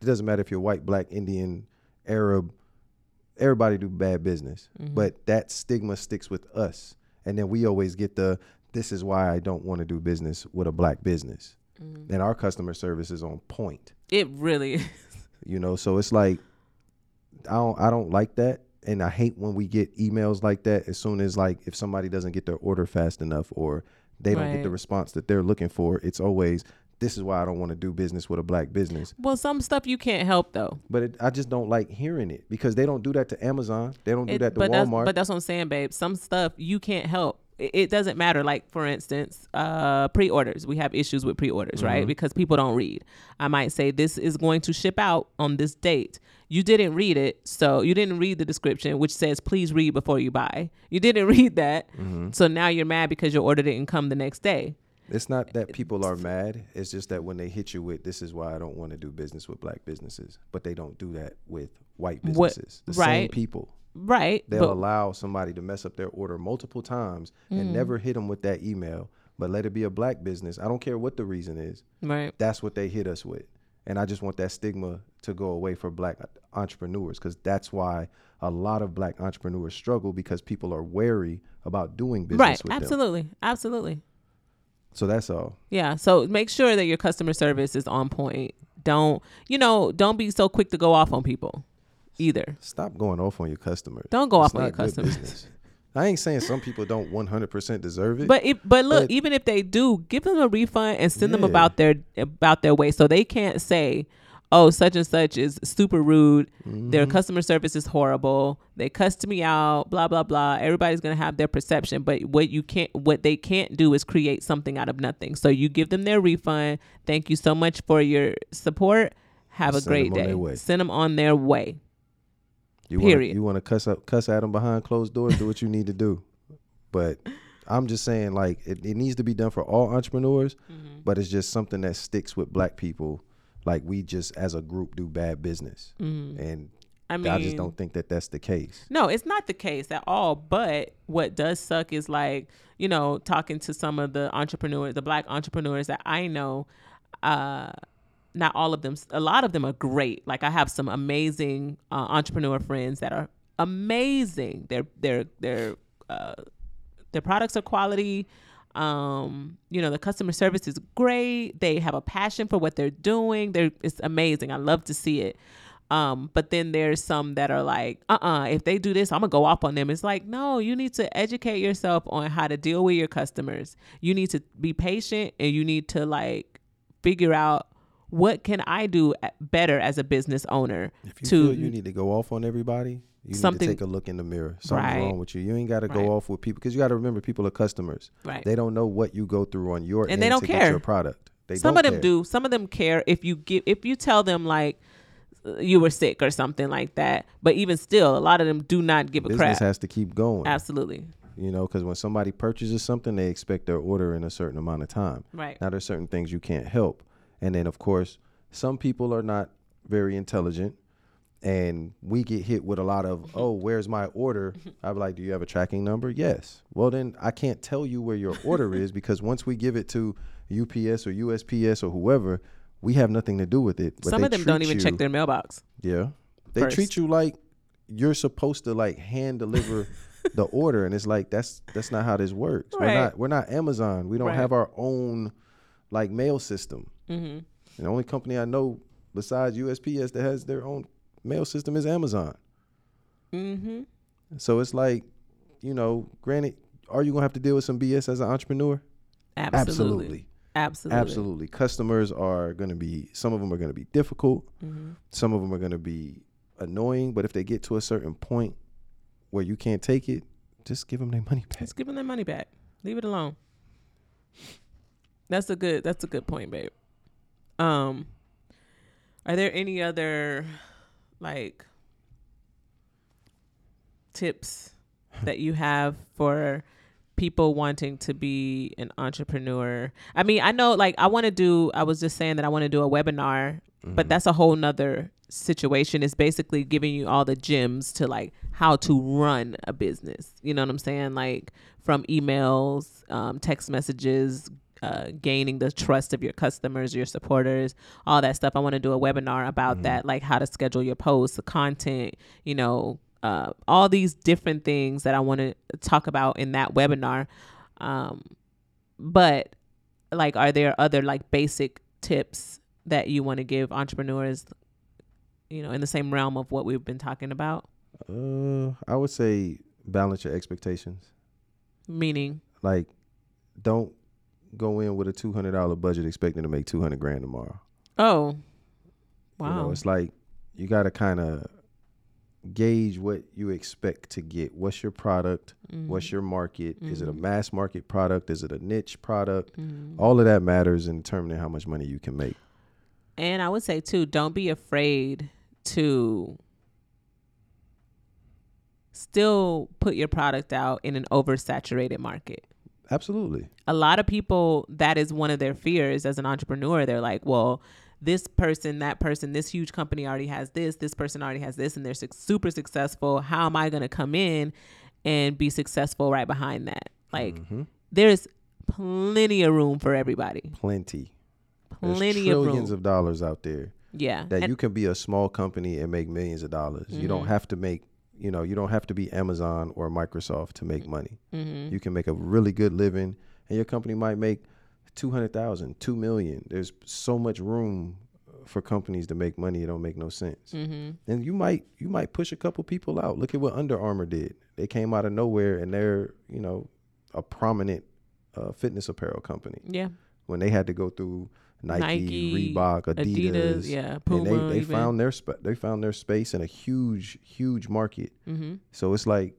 it doesn't matter if you're white, black, Indian, Arab. Everybody do bad business, Mhm. but that stigma sticks with us, and then we always get the this is why I don't want to do business with a black business. Mhm. And our customer service is on point, it really is. you know. So it's like I don't I don't like that, and I hate when we get emails like that. As soon as like if somebody doesn't get their order fast enough or they don't get the response that they're looking for, it's always this is why I don't want to do business with a black business. well some stuff you can't help though But it, I just don't like hearing it because they don't do that to Amazon. They don't do It- that to but Walmart. That's, but that's what I'm saying, babe. Some stuff you can't help. It, doesn't matter. Like for instance, uh, pre-orders. We have issues with pre-orders, right? Mhm. Because people don't read. I might say this is going to ship out on this date. You didn't read it, so you didn't read the description, which says please read before you buy. You didn't read that, Mhm. so now you're mad because your order didn't come the next day. It's not that people are mad. It's just that when they hit you with this is why I don't want to do business with black businesses, but they don't do that with white What- businesses. the same people. Right? They'll but allow somebody to mess up their order multiple times and Mm. never hit them with that email, but let it be a black business. I don't care what the reason is. right. That's what they hit us with. And I just want that stigma to go away for black entrepreneurs because that's why a lot of black entrepreneurs struggle because people are wary about doing business Right. with them. Absolutely. Absolutely. So that's all. Yeah. So make sure that your customer service is on point. Don't you know? Don't be so quick to go off on people, either. Stop going off on your customers. Don't go It's off on your customers. I ain't saying some people don't 100% deserve it. But but look, But- even if they do, give them a refund and send them about their about their way, so they can't say, "Oh, such and such is super rude. Their Mhm. customer service is horrible. They cussed me out. Blah blah blah." Everybody's gonna have their perception, but what you can't, what they can't do is create something out of nothing. So you give them their refund. Thank you so much for your support. Have a great day. Send them on their way. You wanna, Period. You want to cuss up, cuss at them behind closed doors. do what you need to do. But I'm just saying, like, it, it needs to be done for all entrepreneurs. But it's just something that sticks with black people. Like we just, as a group, do bad business, Mhm. and I mean, I just don't think that that's the case. No, it's not the case at all. But what does suck is like, you know, talking to some of the entrepreneurs, the black entrepreneurs that I know, uh, not all of them. A lot of them are great. Like I have some amazing uh, entrepreneur friends that are amazing. Their their their uh, their products are quality. Um, you know, the customer service is great. They have a passion for what they're doing. They're it's amazing. I love to see it. Um, but then there's some that are like, uh uh if they do this, I'm gonna go off on them. It's like, no, you need to educate yourself on how to deal with your customers. You need to be patient and you need to like figure out what can I do better as a business owner If you to feel you need to go off on everybody, you Something- need to take a look in the mirror. Something's Right. wrong with you. You ain't got to Right. go off with people because you got to remember people are customers. right. They don't know what you go through on your And end they don't to care. get your product. They some of them care. do. Some of them care if you give if you tell them like uh, you were sick or something like that. But even still, a lot of them do not give a crap. Business crap. has to keep going. Absolutely. You know, because when somebody purchases something, they expect their order in a certain amount of time. Right. Now, there's certain things you can't help. And then, of course, some people are not very intelligent. And we get hit with a lot of, oh, where's my order? I'm like, do you have a tracking number? Yes. Well, then I can't tell you where your order is because once we give it to UPS or USPS or whoever, we have nothing to do with it. But Some of them don't even you- check their mailbox. Yeah. They first. treat you like you're supposed to like hand deliver the order and it's like that's that's not how this works. Right. We're not we're not Amazon. We don't Right. have our own like mail system. Mm-hmm. And the only company I know besides USPS that has their own mail system is Amazon. Mm-hmm. So it's like, you know, granted, are you gonna have to deal with some BS as an entrepreneur? Absolutely. Absolutely. Absolutely. Absolutely. Customers are gonna be some of them are gonna be difficult. Mm-hmm. Some of them are going to be annoying, but if they get to a certain point where you can't take it, just give them their money back. Just give them their money back. Leave it alone. That's a good. That's a good point, babe. Um, are there any other like tips that you have for people wanting to be an entrepreneur? I mean, I know, like, I want to do. I was just saying that I want to do a webinar, but that's a whole nother situation. It's basically giving you all the gems to like how to run a business. You know what I'm saying? Like from emails, um, text messages, uh, gaining the trust of your customers, your supporters, all that stuff. I want to do a webinar about that, like how to schedule your posts, the content, you know, uh, all these different things that I want to talk about in that webinar. Um, but like, are there other like basic tips that you want to give entrepreneurs? You know, in the same realm of what we've been talking about, Uh, I would say balance your expectations. meaning, Like, don't go in with a two hundred dollar budget expecting to make two hundred grand tomorrow. oh, wow, You know, it's like you got to kind of gauge what you expect to get. What's your product? Mm-hmm. What's your market? Is it a mass market product? Is it a niche product? Mm-hmm. All of that matters in determining how much money you can make. And I would say too, don't be afraid to still put your product out in an oversaturated market. Absolutely. A lot of people that is one of their fears as an entrepreneur. They're like, well, this person, that person, this huge company already has this, this person already has this, and they're suc super successful. How am I going to come in and be successful right behind that? Like, Mhm. there's plenty of room for everybody. Plenty. There's Plenty of room. trillions of dollars out there yeah. that And- you can be a small company and make millions of dollars. You don't Mhm. have to make, you know, you don't have to be Amazon or Microsoft to make money. Mhm. You can make a really good living and your company might make 200,000, 2 million. There's so much room for companies to make money it don't make no sense. Mhm. And you might you might push a couple people out. Look at what Under Armour did. They came out of nowhere and they're, you know, a prominent uh, fitness apparel company. Yeah. When they had to go through Nike, Nike, Reebok, Adidas, Adidas, yeah, Puma. and they, they even. found their spa- they found their space in a huge huge market. Mm-hmm. So it's like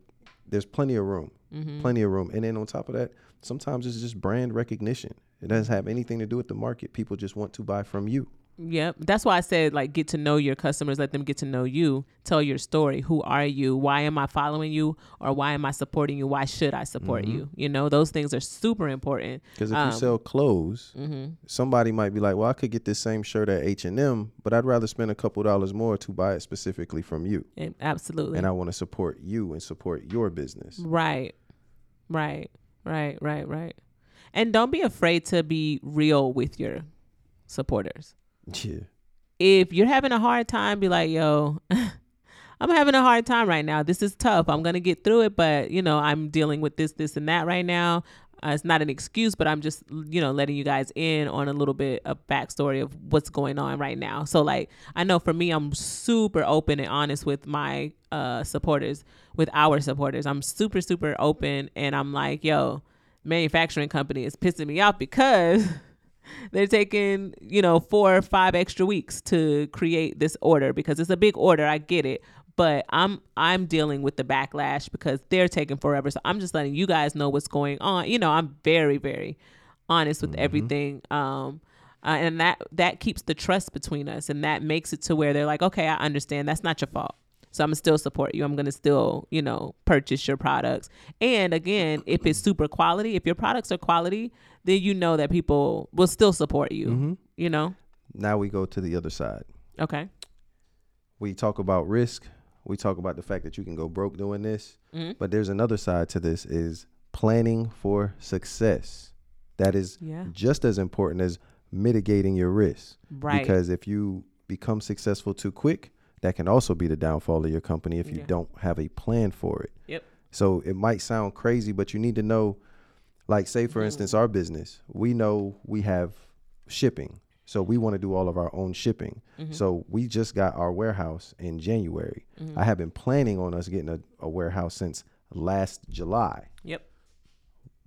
there's plenty of room, Mm-hmm. plenty of room. And then on top of that, sometimes it's just brand recognition. It doesn't have anything to do with the market. People just want to buy from you. Yep. That's why I said like get to know your customers, let them get to know you, tell your story. Who are you? Why am I following you? Or why am I supporting you? Why should I support Mm-hmm. you? You know, those things are super important. Because if Um, you sell clothes, Mm-hmm. somebody might be like, "Well, I could get this same shirt at H and M, but I'd rather spend a couple dollars more to buy it specifically from you, absolutely. and I want to support you and support your business." Right. Right. Right. Right. Right. And don't be afraid to be real with your supporters. Yeah. if you're having a hard time, be like, yo, I'm having a hard time right now. This is tough. I'm gonna get through it, but you know, I'm dealing with this, this, and that right now. Uh, it's not an excuse, but I'm just, you know, letting you guys in on a little bit of backstory of what's going on right now. So, like, I know for me, I'm super open and honest with my uh, supporters, with our supporters. I'm super, super open, and I'm like, yo, manufacturing company is pissing me off because they're taking you know four or five extra weeks to create this order because it's a big order i get it but i'm i'm dealing with the backlash because they're taking forever. So i'm just letting you guys know what's going on. You know i'm very very honest with everything um uh, and that that keeps the trust between us and that makes it to where they're like okay i understand. That's not your fault so I'm gonna still support you. I'm gonna still, you know, purchase your products. And again, if it's super quality, if your products are quality, then you know that people will still support you. Mm-hmm. You know? Now we go to the other side. Okay. We talk about risk. We talk about the fact that you can go broke doing this. Mhm. But there's another side to this is planning for success. That is Yeah. just as important as mitigating your risk. Right. Because if you become successful too quick, that can also be the downfall of your company if you Yeah. don't have a plan for it. Yep. So it might sound crazy, but you need to know, like, say, for instance, our business, we know we have shipping. So we want to do all of our own shipping. Mm-hmm. So we just got our warehouse in January. I have been planning on us getting a, a warehouse since last July. Yep.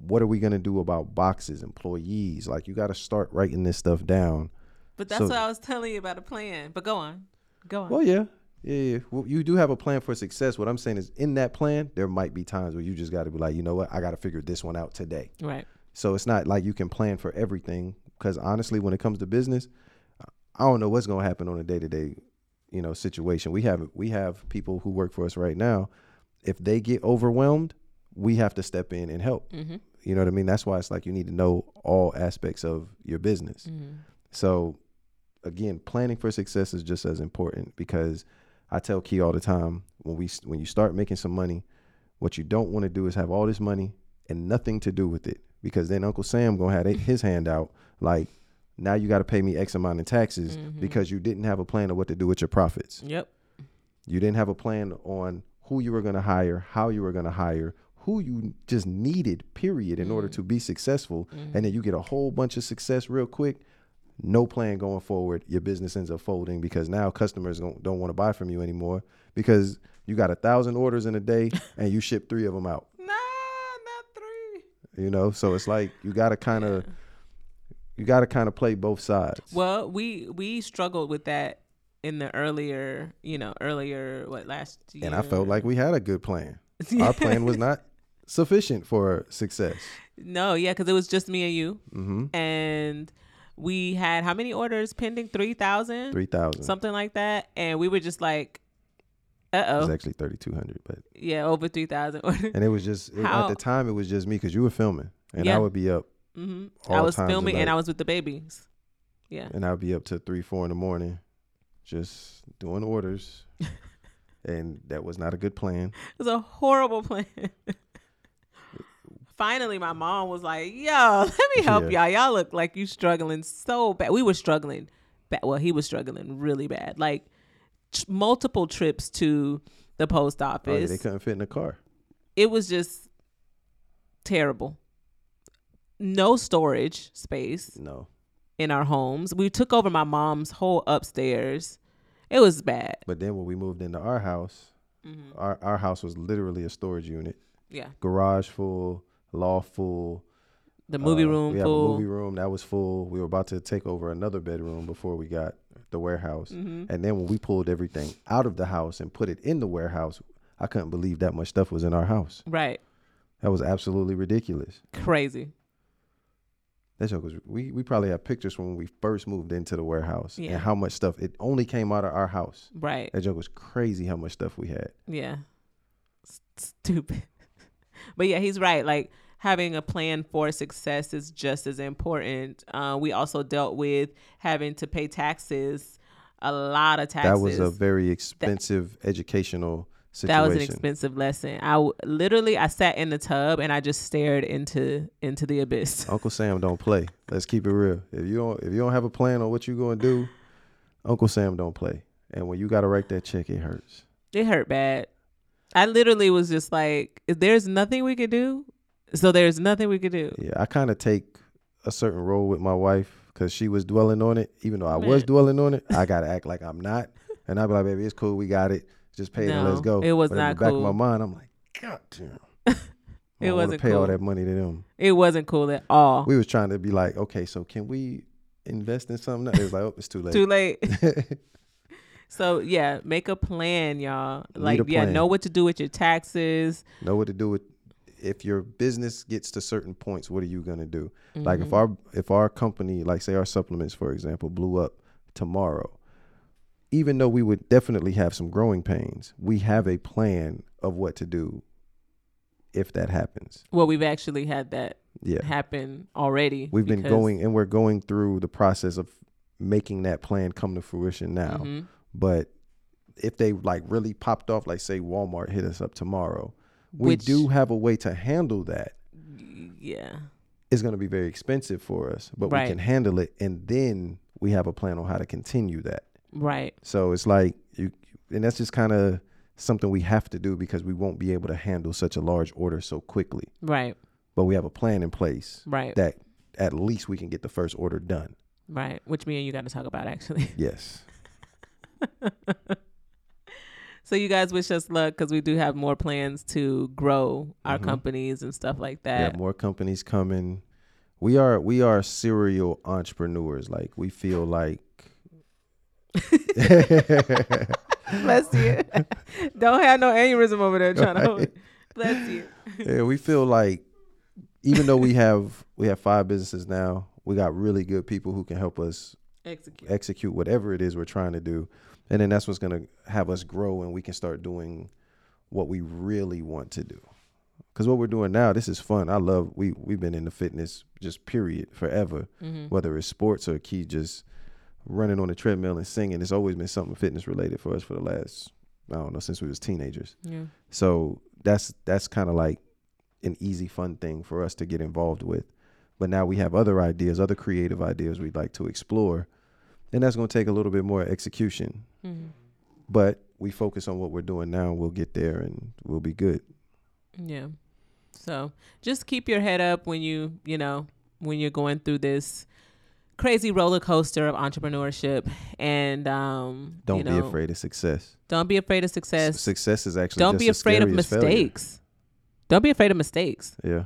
What are we going to do about boxes, employees? Like, you got to start writing this stuff down. But that's So- what I was telling you about a plan. But go on. Go on. Well, yeah. Yeah, yeah. Well, you do have a plan for success. What I'm saying is, in that plan, there might be times where you just got to be like, you know what, I got to figure this one out today. Right. So it's not like you can plan for everything. Because honestly, when it comes to business, I don't know what's going to happen on a day to day, you know, situation. We have we have people who work for us right now. If they get overwhelmed, we have to step in and help. Mm-hmm. You know what I mean? That's why it's like you need to know all aspects of your business. Mm-hmm. So again, planning for success is just as important because I tell Key all the time when we when you start making some money, what you don't want to do is have all this money and nothing to do with it because then Uncle Sam gonna have his hand out like now you got to pay me X amount in taxes Mhm. because you didn't have a plan of what to do with your profits. Yep. You didn't have a plan on who you were going to hire, how you were going to hire, who you just needed, period, in order to be successful. And then you get a whole bunch of success real quick. No plan going forward. Your business ends up folding because now customers don't, don't want to buy from you anymore because you got a thousand orders in a day and you ship three of them out. Nah, not three. You know, so it's like you got to kind of you got to kind of play both sides. Well, we we struggled with that in the earlier, you know, earlier what last year. and I felt like we had a good plan. Our plan was not sufficient for success. no, yeah, because it was just me and you, Mm-hmm. and we had how many orders pending? Three thousand, Three thousand. something like that, and we were just like, uh It was oh, actually thirty two hundred, but yeah, over three thousand orders. and it was just it- at the time it was just me because you were filming and Yeah. I would be up hmm All I was filming and. I was with the babies. Yeah, and I'd be up to three four in the morning, just doing orders, and that was not a good plan. it was a horrible plan. Finally, my mom was like, "Yo, let me help Yeah. y'all. Y'all look like you struggling so bad. We were struggling, bad. Well, he was struggling really bad. Like t- multiple trips to the post Oh, yeah, office. they couldn't fit in the car. it was just terrible. No storage space No, in our homes. We took over my mom's whole upstairs. It was bad. but then when we moved into our house, Mm-hmm. our our house was literally a storage unit, Yeah, garage full, loft full. the movie Uh, room We have a movie room that was full. We were about to take over another bedroom before we got the warehouse. Mhm. And then when we pulled everything out of the house and put it in the warehouse, I couldn't believe that much stuff was in our house. Right, That was absolutely ridiculous. crazy. That joke was we we probably have pictures from when we first moved into the warehouse Yeah. and how much stuff it only came out of our house. Right. That joke was crazy how much stuff we had. Yeah. Stupid. but yeah, he's right. Like having a plan for success is just as important. Uh, we also dealt with having to pay taxes, a lot of taxes. That was a very expensive educational situation. That was an expensive lesson. I w- literally I sat in the tub and I just stared into into the abyss. Uncle Sam don't play. Let's keep it real. If you don't if you don't have a plan on what you're gonna do, Uncle Sam don't play. And when you got to write that check, it hurts. It hurt bad. I literally was just like, there's nothing we could do. So there's nothing we could do. Yeah, I kind of take a certain role with my wife because she was dwelling on it. Even though I was dwelling on it, I got to act like I'm not. And I'd be like, baby, it's cool. We got it. Just pay it and let's No, go. it was but in not the back cool. of my mind, I'm like, God damn. It wasn't pay all that money to them. It wasn't cool at all. We was trying to be like, okay, so can we invest in something? It was like, oh, it's too late. Too late. So yeah, make a plan, y'all. Need Like yeah, know what to do with your taxes. know what to do with if your business gets to certain points what are you going to do like Mm-hmm. if our if our company like say our supplements for example blew up tomorrow even though we would definitely have some growing pains we have a plan of what to do if that happens Well, we've actually had that yeah happen already. we've been going and we're going through the process of making that plan come to fruition now Mhm. but if they like really popped off like say walmart hit us up tomorrow we Which- do have a way to handle that Yeah. it's going to be very expensive for us, but we can handle it, and then we have a plan on how to continue that. Right. So it's like you, and that's just kind of something we have to do because we won't be able to handle such a large order so quickly. Right. But we have a plan in place Right. that at least we can get the first order done. Right. Which me and you got to talk about actually. Yes, So you guys wish us luck because we do have more plans to grow our Mhm. companies and stuff like that. have more companies coming. We are we are serial entrepreneurs. Like we feel like. Bless you. Don't have no aneurysm over there trying to hold. Bless you. yeah, we feel like even though we have we have five businesses now, we got really good people who can help us Execute. execute whatever it is we're trying to do. And then that's what's gonna have us grow and we can start doing what we really want to do. Cause what we're doing now, this is fun. I love we we've been in the fitness just period forever. Mm-hmm. Whether it's sports or key just running on the treadmill and singing. It's always been something fitness related for us for the last I don't know, since we was teenagers. Yeah. So that's that's kind of like an easy, fun thing for us to get involved with. But now we have other ideas, other creative ideas we'd like to explore, and that's going to take a little bit more execution. Mm-hmm. But we focus on what we're doing now, we'll get there, and we'll be good. Yeah. So just keep your head up when you, you know, when you're going through this crazy roller coaster of entrepreneurship and um Don't you be afraid of success. Don't be afraid of S- success. success is actually Don't be afraid of as failure. mistakes. Don't be afraid of mistakes. Yeah,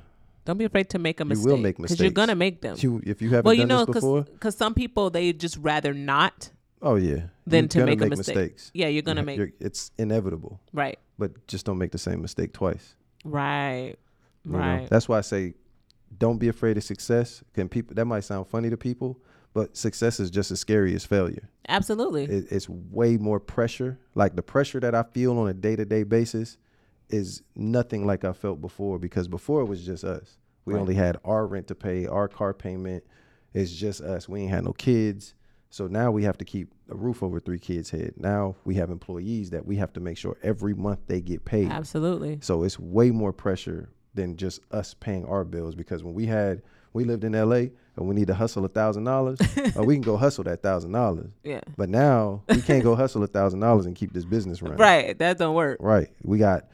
Don't be afraid to make a You mistake. will make you're gonna make them. you if you haven't well, you know, because some people they just rather not. oh yeah, Than You're to make a mistake. mistakes. Yeah, you're gonna You ha- make you're- it's inevitable, right, but just don't make the same mistake twice. right, You know? right. That's why I say don't be afraid of success. Can people that might sound funny to people, but success is just as scary as failure. Absolutely. It, it's way more pressure. Like the pressure that I feel on a day to day basis is nothing like I felt before because before it was just us. We Right. only had our rent to pay, our car payment. It's just us. We ain't had no kids. So now we have to keep a roof over three kids' head. Now we have employees that we have to make sure every month they get paid. Absolutely. So it's way more pressure than just us paying our bills because when we had we lived in LA and we need to hustle a thousand dollars, uh, we can go hustle that thousand dollars. Yeah. But now we can't go hustle a thousand dollars and keep this business running. Right. That don't work. Right. We got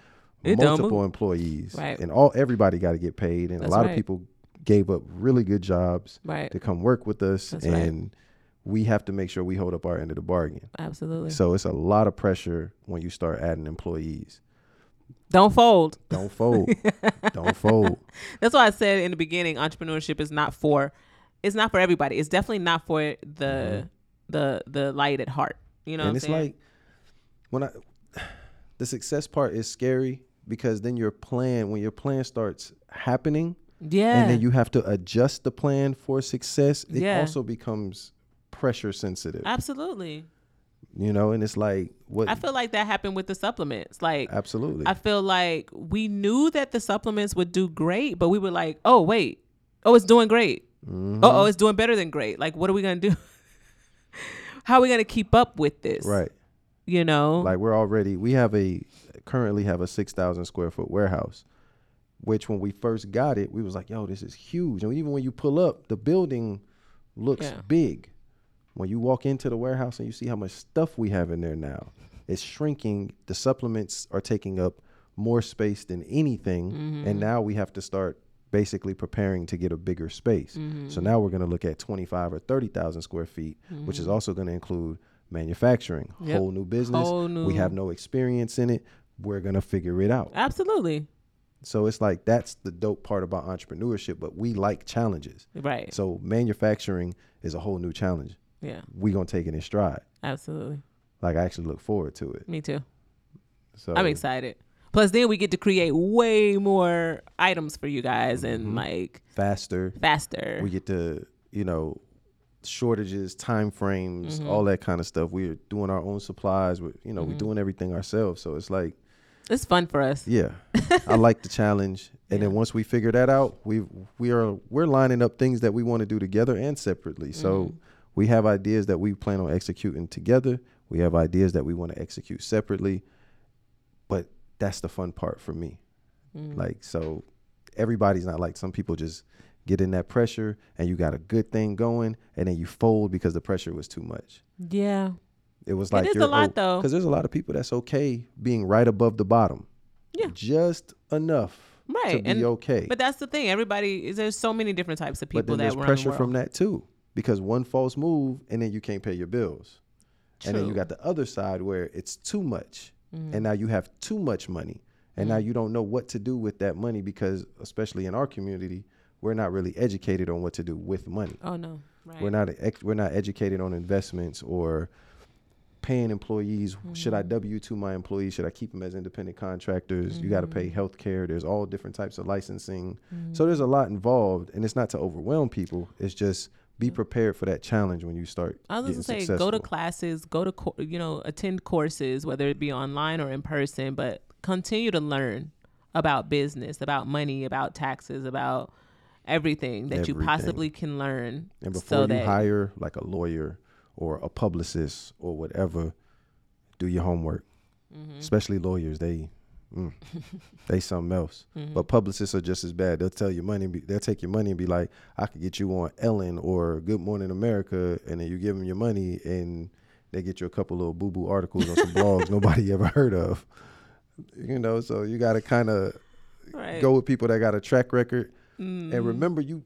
It multiple employees. Right. And all everybody got to get paid. And That's a lot right. of people gave up really good jobs Right. to come work with us. That's and we have to make sure we hold up our end of the bargain. Absolutely. So it's a lot of pressure when you start adding employees. don't fold. Don't fold. Don't fold. That's why I said in the beginning, entrepreneurship is not for it's not for everybody. It's definitely not for the the the light at heart. You know Mm-hmm. and what it's saying? like when I the success part is scary because then your plan when your plan starts happening yeah. and then you have to adjust the plan for success, it Yeah. also becomes pressure sensitive. Absolutely. You know, and it's like what I feel like that happened with the supplements. Like absolutely. I feel like we knew that the supplements would do great, but we were like, oh wait, oh it's doing great. Mhm. Oh oh it's doing better than great. Like what are we gonna do? How are we gonna keep up with this? right. You know? Like we're already we have a currently have a 6,000 square foot warehouse which when we first got it, we was like, yo, this is huge. And even when you pull up, the building looks Yeah. big. When you walk into the warehouse and you see how much stuff we have in there now, it's shrinking. The supplements are taking up more space than anything, Mm-hmm. and now we have to start basically preparing to get a bigger space. Mm-hmm. So now we're going to look at 25 or 30,000 square feet, which is also going to include manufacturing, Mm-hmm. Yep. whole new business. Whole We have no experience in it. We're going to figure it out. Absolutely. So it's like that's the dope part about entrepreneurship, but we like challenges. Right. So manufacturing is a whole new challenge. yeah. We gonna take it in stride. Absolutely. Like I actually look forward to it. Me too. So I'm excited. Plus, then we get to create way more items for you guys and Mhm. like faster. faster. We get to, you know, shortages, time frames, Mhm. all that kind of stuff. We're doing our own supplies. We're, you know, we're Mhm. doing everything ourselves. So it's like, it's fun for us. yeah, I like the challenge. And then once we figure that out, we we are we're lining up things that we want to do together and separately. So Mhm. we have ideas that we plan on executing together. We have ideas that we want to execute separately. But that's the fun part for me. Mhm. Like so everybody's not like some people just get in that pressure and you got a good thing going and then you fold because the pressure was too much. yeah. It was like is a lot, though. Because there's a lot of people that's okay being right above the bottom. Yeah. Just enough Right. to be and okay. but that's the thing. Everybody is there's so many different types of But people then that there's pressure the from that too. Because one false move and then you can't pay your bills. And then you got the other side where it's too much. Mhm. And now you have too much money. And now Mhm. you don't know what to do with that money because especially in our community, we're not really educated on what to do with money. Oh no. Right. We're not ex- we're not educated on investments or paying employees. Should I Mhm. W two my employees? Should I keep them as independent contractors? You got to pay Mhm. health care. There's all different types of licensing. Mhm. So there's a lot involved, and it's not to overwhelm people. It's just be prepared for that challenge when you start I was gonna say, successful. go to classes, go to co- you know, attend courses, whether it be online or in person, but continue to learn about business, about money, about taxes, about everything that you possibly can learn. and before so you that hire like a lawyer or a publicist or whatever, do your homework. Mhm. Especially lawyers, they mm, they something else. Mhm. But publicists are just as bad. They'll tell you money. be- They'll take your money and be like, "I could get you on Ellen or Good Morning America," and then you give them your money, and they get you a couple little boo boo articles on some blogs nobody ever heard of. You know, so you got to kind of right. go with people that got a track record. Mhm. And remember, you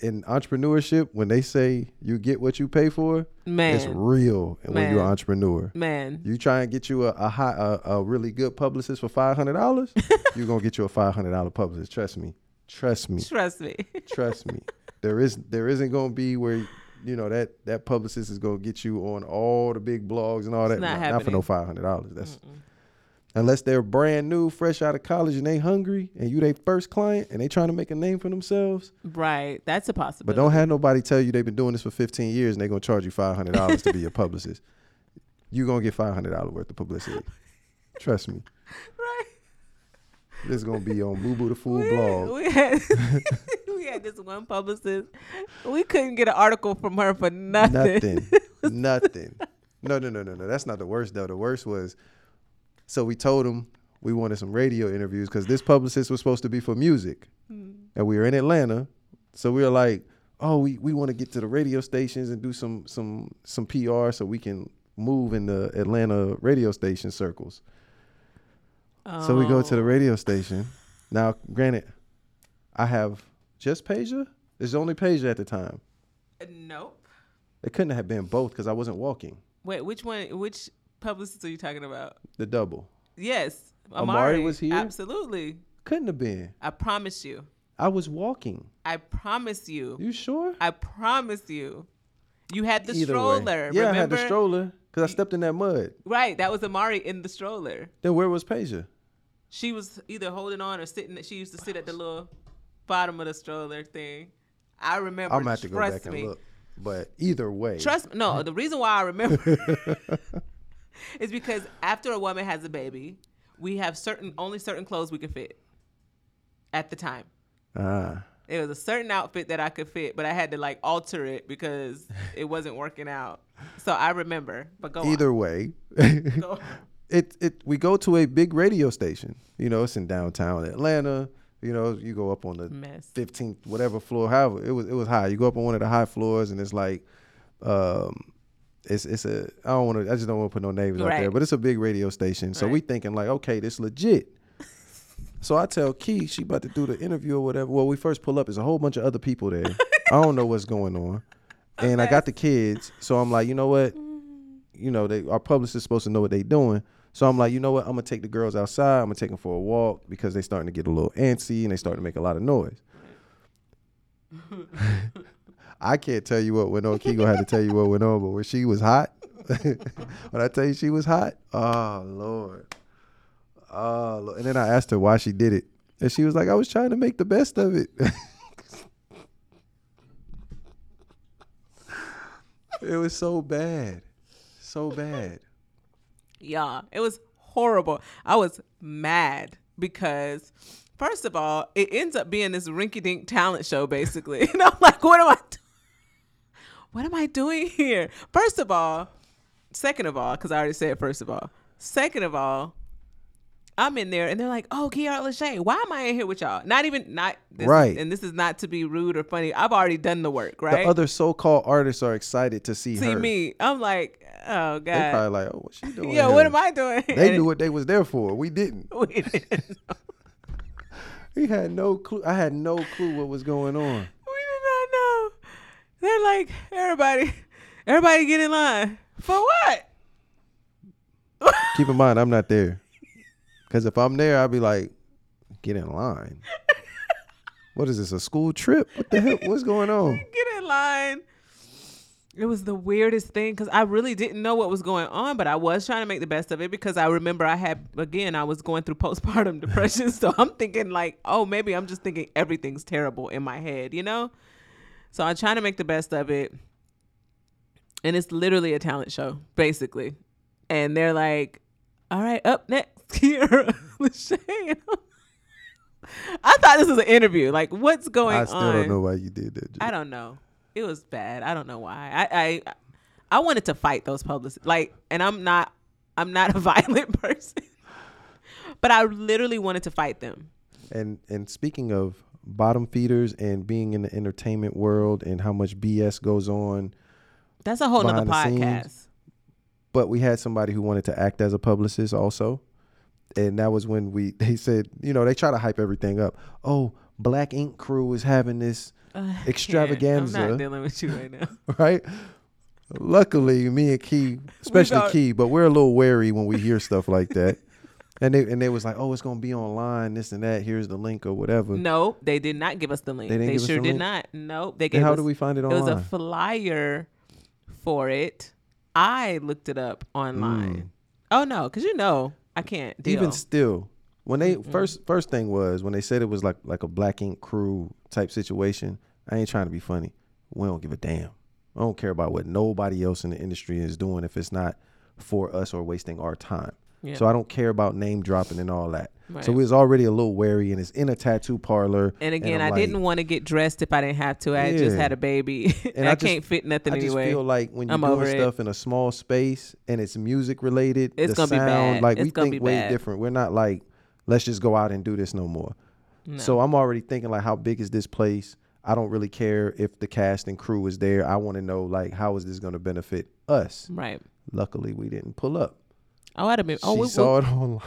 in entrepreneurship when they say you get what you pay for, man, it's real. And when you're an entrepreneur, man, you try and get you a, a high a, a really good publicist for five hundred dollars, you're gonna get you a five hundred dollar publicist. Trust me. Trust me. trust me. Trust me. There is there isn't gonna be where you know that that publicist is gonna get you on all the big blogs and all that. It's not not, for no five hundred dollars. That's Mm-mm. Unless they're brand new, fresh out of college, and they hungry, and you their first client, and they trying to make a name for themselves. right. That's a possibility. But don't have nobody tell you they've been doing this for 15 years and they're gonna charge you five hundred dollars to be your publicist. You gonna get five hundred dollars worth of publicity. Trust me. Right. This is gonna be on Boo Boo the Fool we, blog. We had, we had this one publicist. We couldn't get an article from her for nothing. Nothing. Nothing. No, no, no, no, no. That's not the worst though. The worst was so we told him we wanted some radio interviews because this publicist was supposed to be for music. Mm. and we were in Atlanta. So we were like, oh, we, we want to get to the radio stations and do some some some PR so we can move in the Atlanta radio station circles. So we go to the Oh. radio station. Now, granted, I have just Pager. It's only Pager at the time. Uh, Nope. It couldn't have been both because I wasn't walking. Wait, which one? Which publicist are you talking about? The double Yes, Amari was here? Absolutely. couldn't have been. I promise you. I was walking. I promise you. You sure? I promise you. You had the Either way. stroller. Yeah, remember? I had the stroller because I stepped in that mud. Right, that was Amari in the stroller. Then where was Pager? She was either holding on or sitting. She used to sit at the little bottom of the stroller thing. I remember. I'm gonna have to go back me. and look. But either way, Trust me. No, the reason why I remember is because after a woman has a baby, we have certain only certain clothes we can fit. At the time, ah, it was a certain outfit that I could fit, but I had to like alter it because it wasn't working out. So I remember. But go either way. Go on. it it we go to a big radio station. You know, it's in downtown Atlanta. You know, you go up on the 15th whatever floor. However, it was it was high. You go up on one of the high floors, and it's like Um, it's it's a I don't want to I just don't want to put no names out there, but it's a big radio station. So we thinking like, okay, this legit. So I tell Key she about to do the interview or whatever. Well, we first pull up, there's a whole bunch of other people there. I don't know what's going on, and I got the kids. So I'm like, you know what? You know, they our publicist is supposed to know what they doing. So I'm like, you know what? I'm gonna take the girls outside. I'm gonna take them for a walk because they starting to get a little antsy and they starting to make a lot of noise. I can't tell you what went on. Gonna have to tell you what went on. But when she was hot, when I tell you she was hot, oh lord, oh Lord. and then I asked her why she did it, and she was like, I was trying to make the best of it. it was so bad, so bad. Yeah, it was horrible. I was mad because, first of all, it ends up being this rinky-dink talent show, basically. And I'm like, what am I? What am I doing here? First of all, second of all, because I already said first of all. Second of all, I'm in there and they're like, "Oh, Keaira Lashae, why am I in here with y'all?" Not even not this, Right. And this is not to be rude or funny. I've already done the work, right? The other so-called artists are excited to see, See her. me. I'm like, oh They god. probably like, oh, what she doing? yeah, here? what am I doing? They knew what they was there for. We didn't. We didn't We had no clue. I had no clue what was going on. We did not know. They're like, everybody, everybody get in line. For what? Keep in mind, I'm not there. Because if I'm there, I'd be like, get in line. what is this, a school trip? What the hell? What's going on? Get in line. It was the weirdest thing because I really didn't know what was going on, but I was trying to make the best of it because I remember I had, again, I was going through postpartum depression. So I'm thinking, like, oh, maybe I'm just thinking everything's terrible in my head, you know? So I try to make the best of it. And it's literally a talent show, basically. And they're like, all right, up next, Keaira Lashae. I thought this was an interview. Like, what's going on? I on? don't know why you did that. I don't know. It was bad. I don't know why. I I I wanted to fight those publicists. Like, and I'm not I'm not a violent person. but I literally wanted to fight them. And and speaking of bottom feeders and being in the entertainment world and how much BS goes on, That's a whole nother podcast. scenes. but we had somebody who wanted to act as a publicist also. And that was when we they said, you know, they try to hype everything up. Oh, Black Ink Crew is having this Uh, Extravaganza. I'm not dealing with you right now. right? Luckily, me and Key, especially Key, but we're a little wary when we hear stuff like that. And they and they was like, oh, it's gonna be online, this and that. Here's the link or whatever. no, they did not give us the link. They They, didn't give us sure the did link? not. No, they Then gave how us do we find it online? it was a flyer for it. I looked it up online. Mm. Oh no, because you know I can't deal. Even still, when they first first thing was when they said it was like like a Black Ink Crew type situation. I ain't trying to be funny. We don't give a damn. I don't care about what nobody else in the industry is doing if it's not for us or wasting our time. Yeah. So I don't care about name dropping and all that. So Right. we was already a little wary, and it's in a tattoo parlor. And again, I'm I didn't want to get dressed if I didn't have to. I just had a baby. And I, I just- can't fit nothing I just anyway. feel like when you're doing stuff in a small space and it's music related, It's the gonna be sound, bad. like It's we think way bad. different. We're not like, let's just go out and do this no more. So I'm already thinking like, how big is this place? I don't really care if the cast and crew is there. I want to know like, how is this going to benefit us? right. Luckily, we didn't pull up. Oh, I'd have been. Oh, she we, saw it online.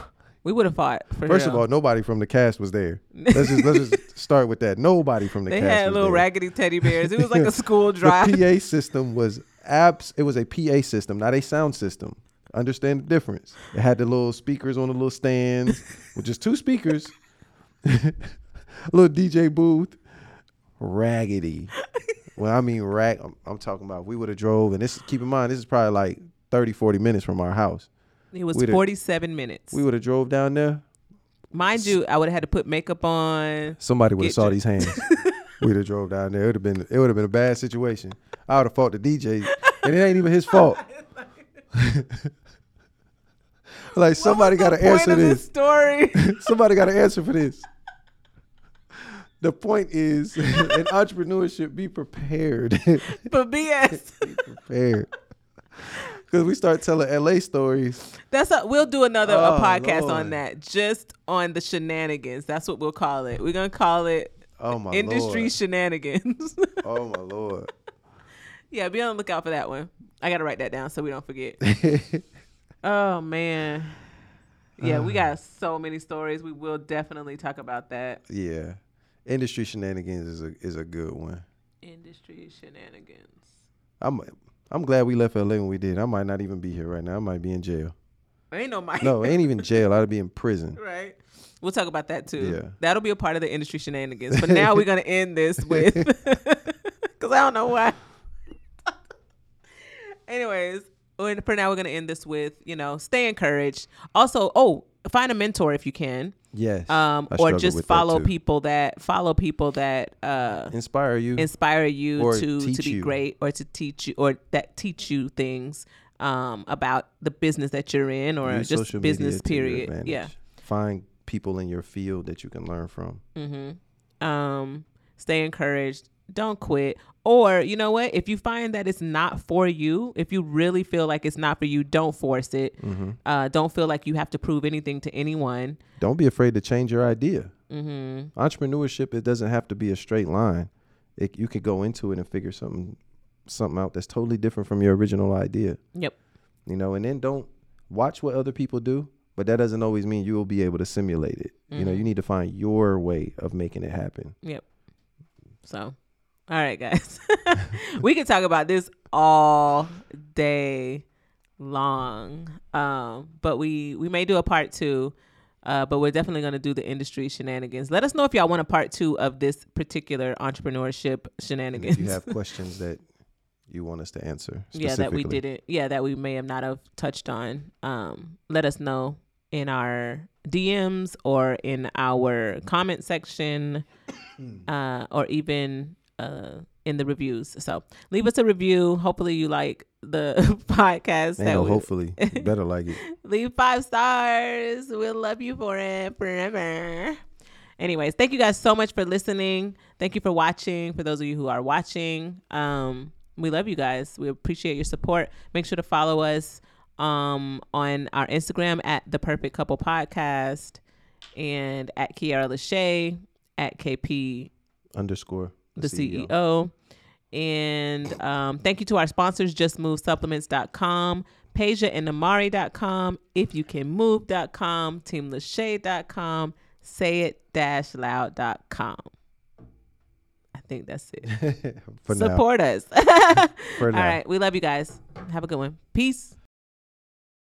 we, would have fought. For First of all, nobody from the cast was there. Let's just let's just start with that. Nobody from the they cast They had little there. raggedy teddy bears. It was like a school drive. The PA system was abs. It was a PA system, not a sound system. Understand the difference. It had the little speakers on the little stands, with just two speakers. a little DJ booth, raggedy. Well, I mean rag. I'm, I'm talking about. We would have drove, and this. Keep in mind, this is probably like 30, 40 minutes from our house. It was we'd 47 minutes. We would have drove down there. Mind you, I would have had to put makeup on. Somebody would have saw these hands. We'd have drove down there. It would have been. It would have been a bad situation. I would have fought the DJ, and it ain't even his fault. like somebody got to answer of this. story. somebody got to answer for this. The point is, in entrepreneurship, be prepared. but BS. be prepared. Because we start telling LA stories. That's a, we'll do another a Oh, podcast Lord. on that, just on the shenanigans. That's what we'll call it. We're gonna call it Oh my industry lord. shenanigans. Oh my lord. yeah, be on the lookout for that one. I gotta write that down so we don't forget. oh man. Yeah, we got so many stories. We will definitely talk about that. yeah, industry shenanigans is a is a good one. Industry shenanigans. I'm I'm glad we left LA when we did. I might not even be here right now. I might be in jail. Ain't no Mike. No, ain't even jail. I'd be in prison. right. We'll talk about that too. Yeah. That'll be a part of the industry shenanigans. But now we're gonna end this with because I don't know why. Anyways, for now we're gonna end this with you know stay encouraged. Also, oh, find a mentor if you can, Yes. um, I or just follow people that follow people that uh Inspire you. inspire you to to be you. great or to teach you or that teach you things um about the business that you're in or Use just business period. Yeah. Find people in your field that you can learn from. Mm-hmm. Um, stay encouraged. Don't quit. Or you know what? If you find that it's not for you, if you really feel like it's not for you, don't force it. Mm-hmm. Uh, don't feel like you have to prove anything to anyone. Don't be afraid to change your idea. Mm-hmm. Entrepreneurship it doesn't have to be a straight line. It, you could go into it and figure something something out that's totally different from your original idea. Yep. You know, and then don't watch what other people do, but that doesn't always mean you will be able to simulate it. You know, Mhm. you need to find your way of making it happen. Yep. So, all right, guys, we can talk about this all day long. Um, but we we may do a part two. Uh, but we're definitely going to do the industry shenanigans. Let us know if y'all want a part two of this particular entrepreneurship shenanigans. if you have questions that you want us to answer, yeah that we didn't yeah that we may have not have touched on um let us know in our dms or in our comment section uh or even uh in the reviews. So leave us a review. Hopefully you like the podcast Ain't that no we- hopefully. You better like it. leave five stars. We'll love you for it forever. Anyways thank you guys so much for listening. Thank you for watching for those of you who are watching. Um we love you guys. We appreciate your support. Make sure to follow us um on our instagram at the perfect couple podcast and at keaira lashae at kp Underscore the CEO. And um, thank you to our sponsors, justmovesupplements.com, Peja and Amari.com, if you can move.com, teamlashae.com, say it dash loud.com. I think that's it. For. Support us. For All right. We love you guys. Have a good one. Peace.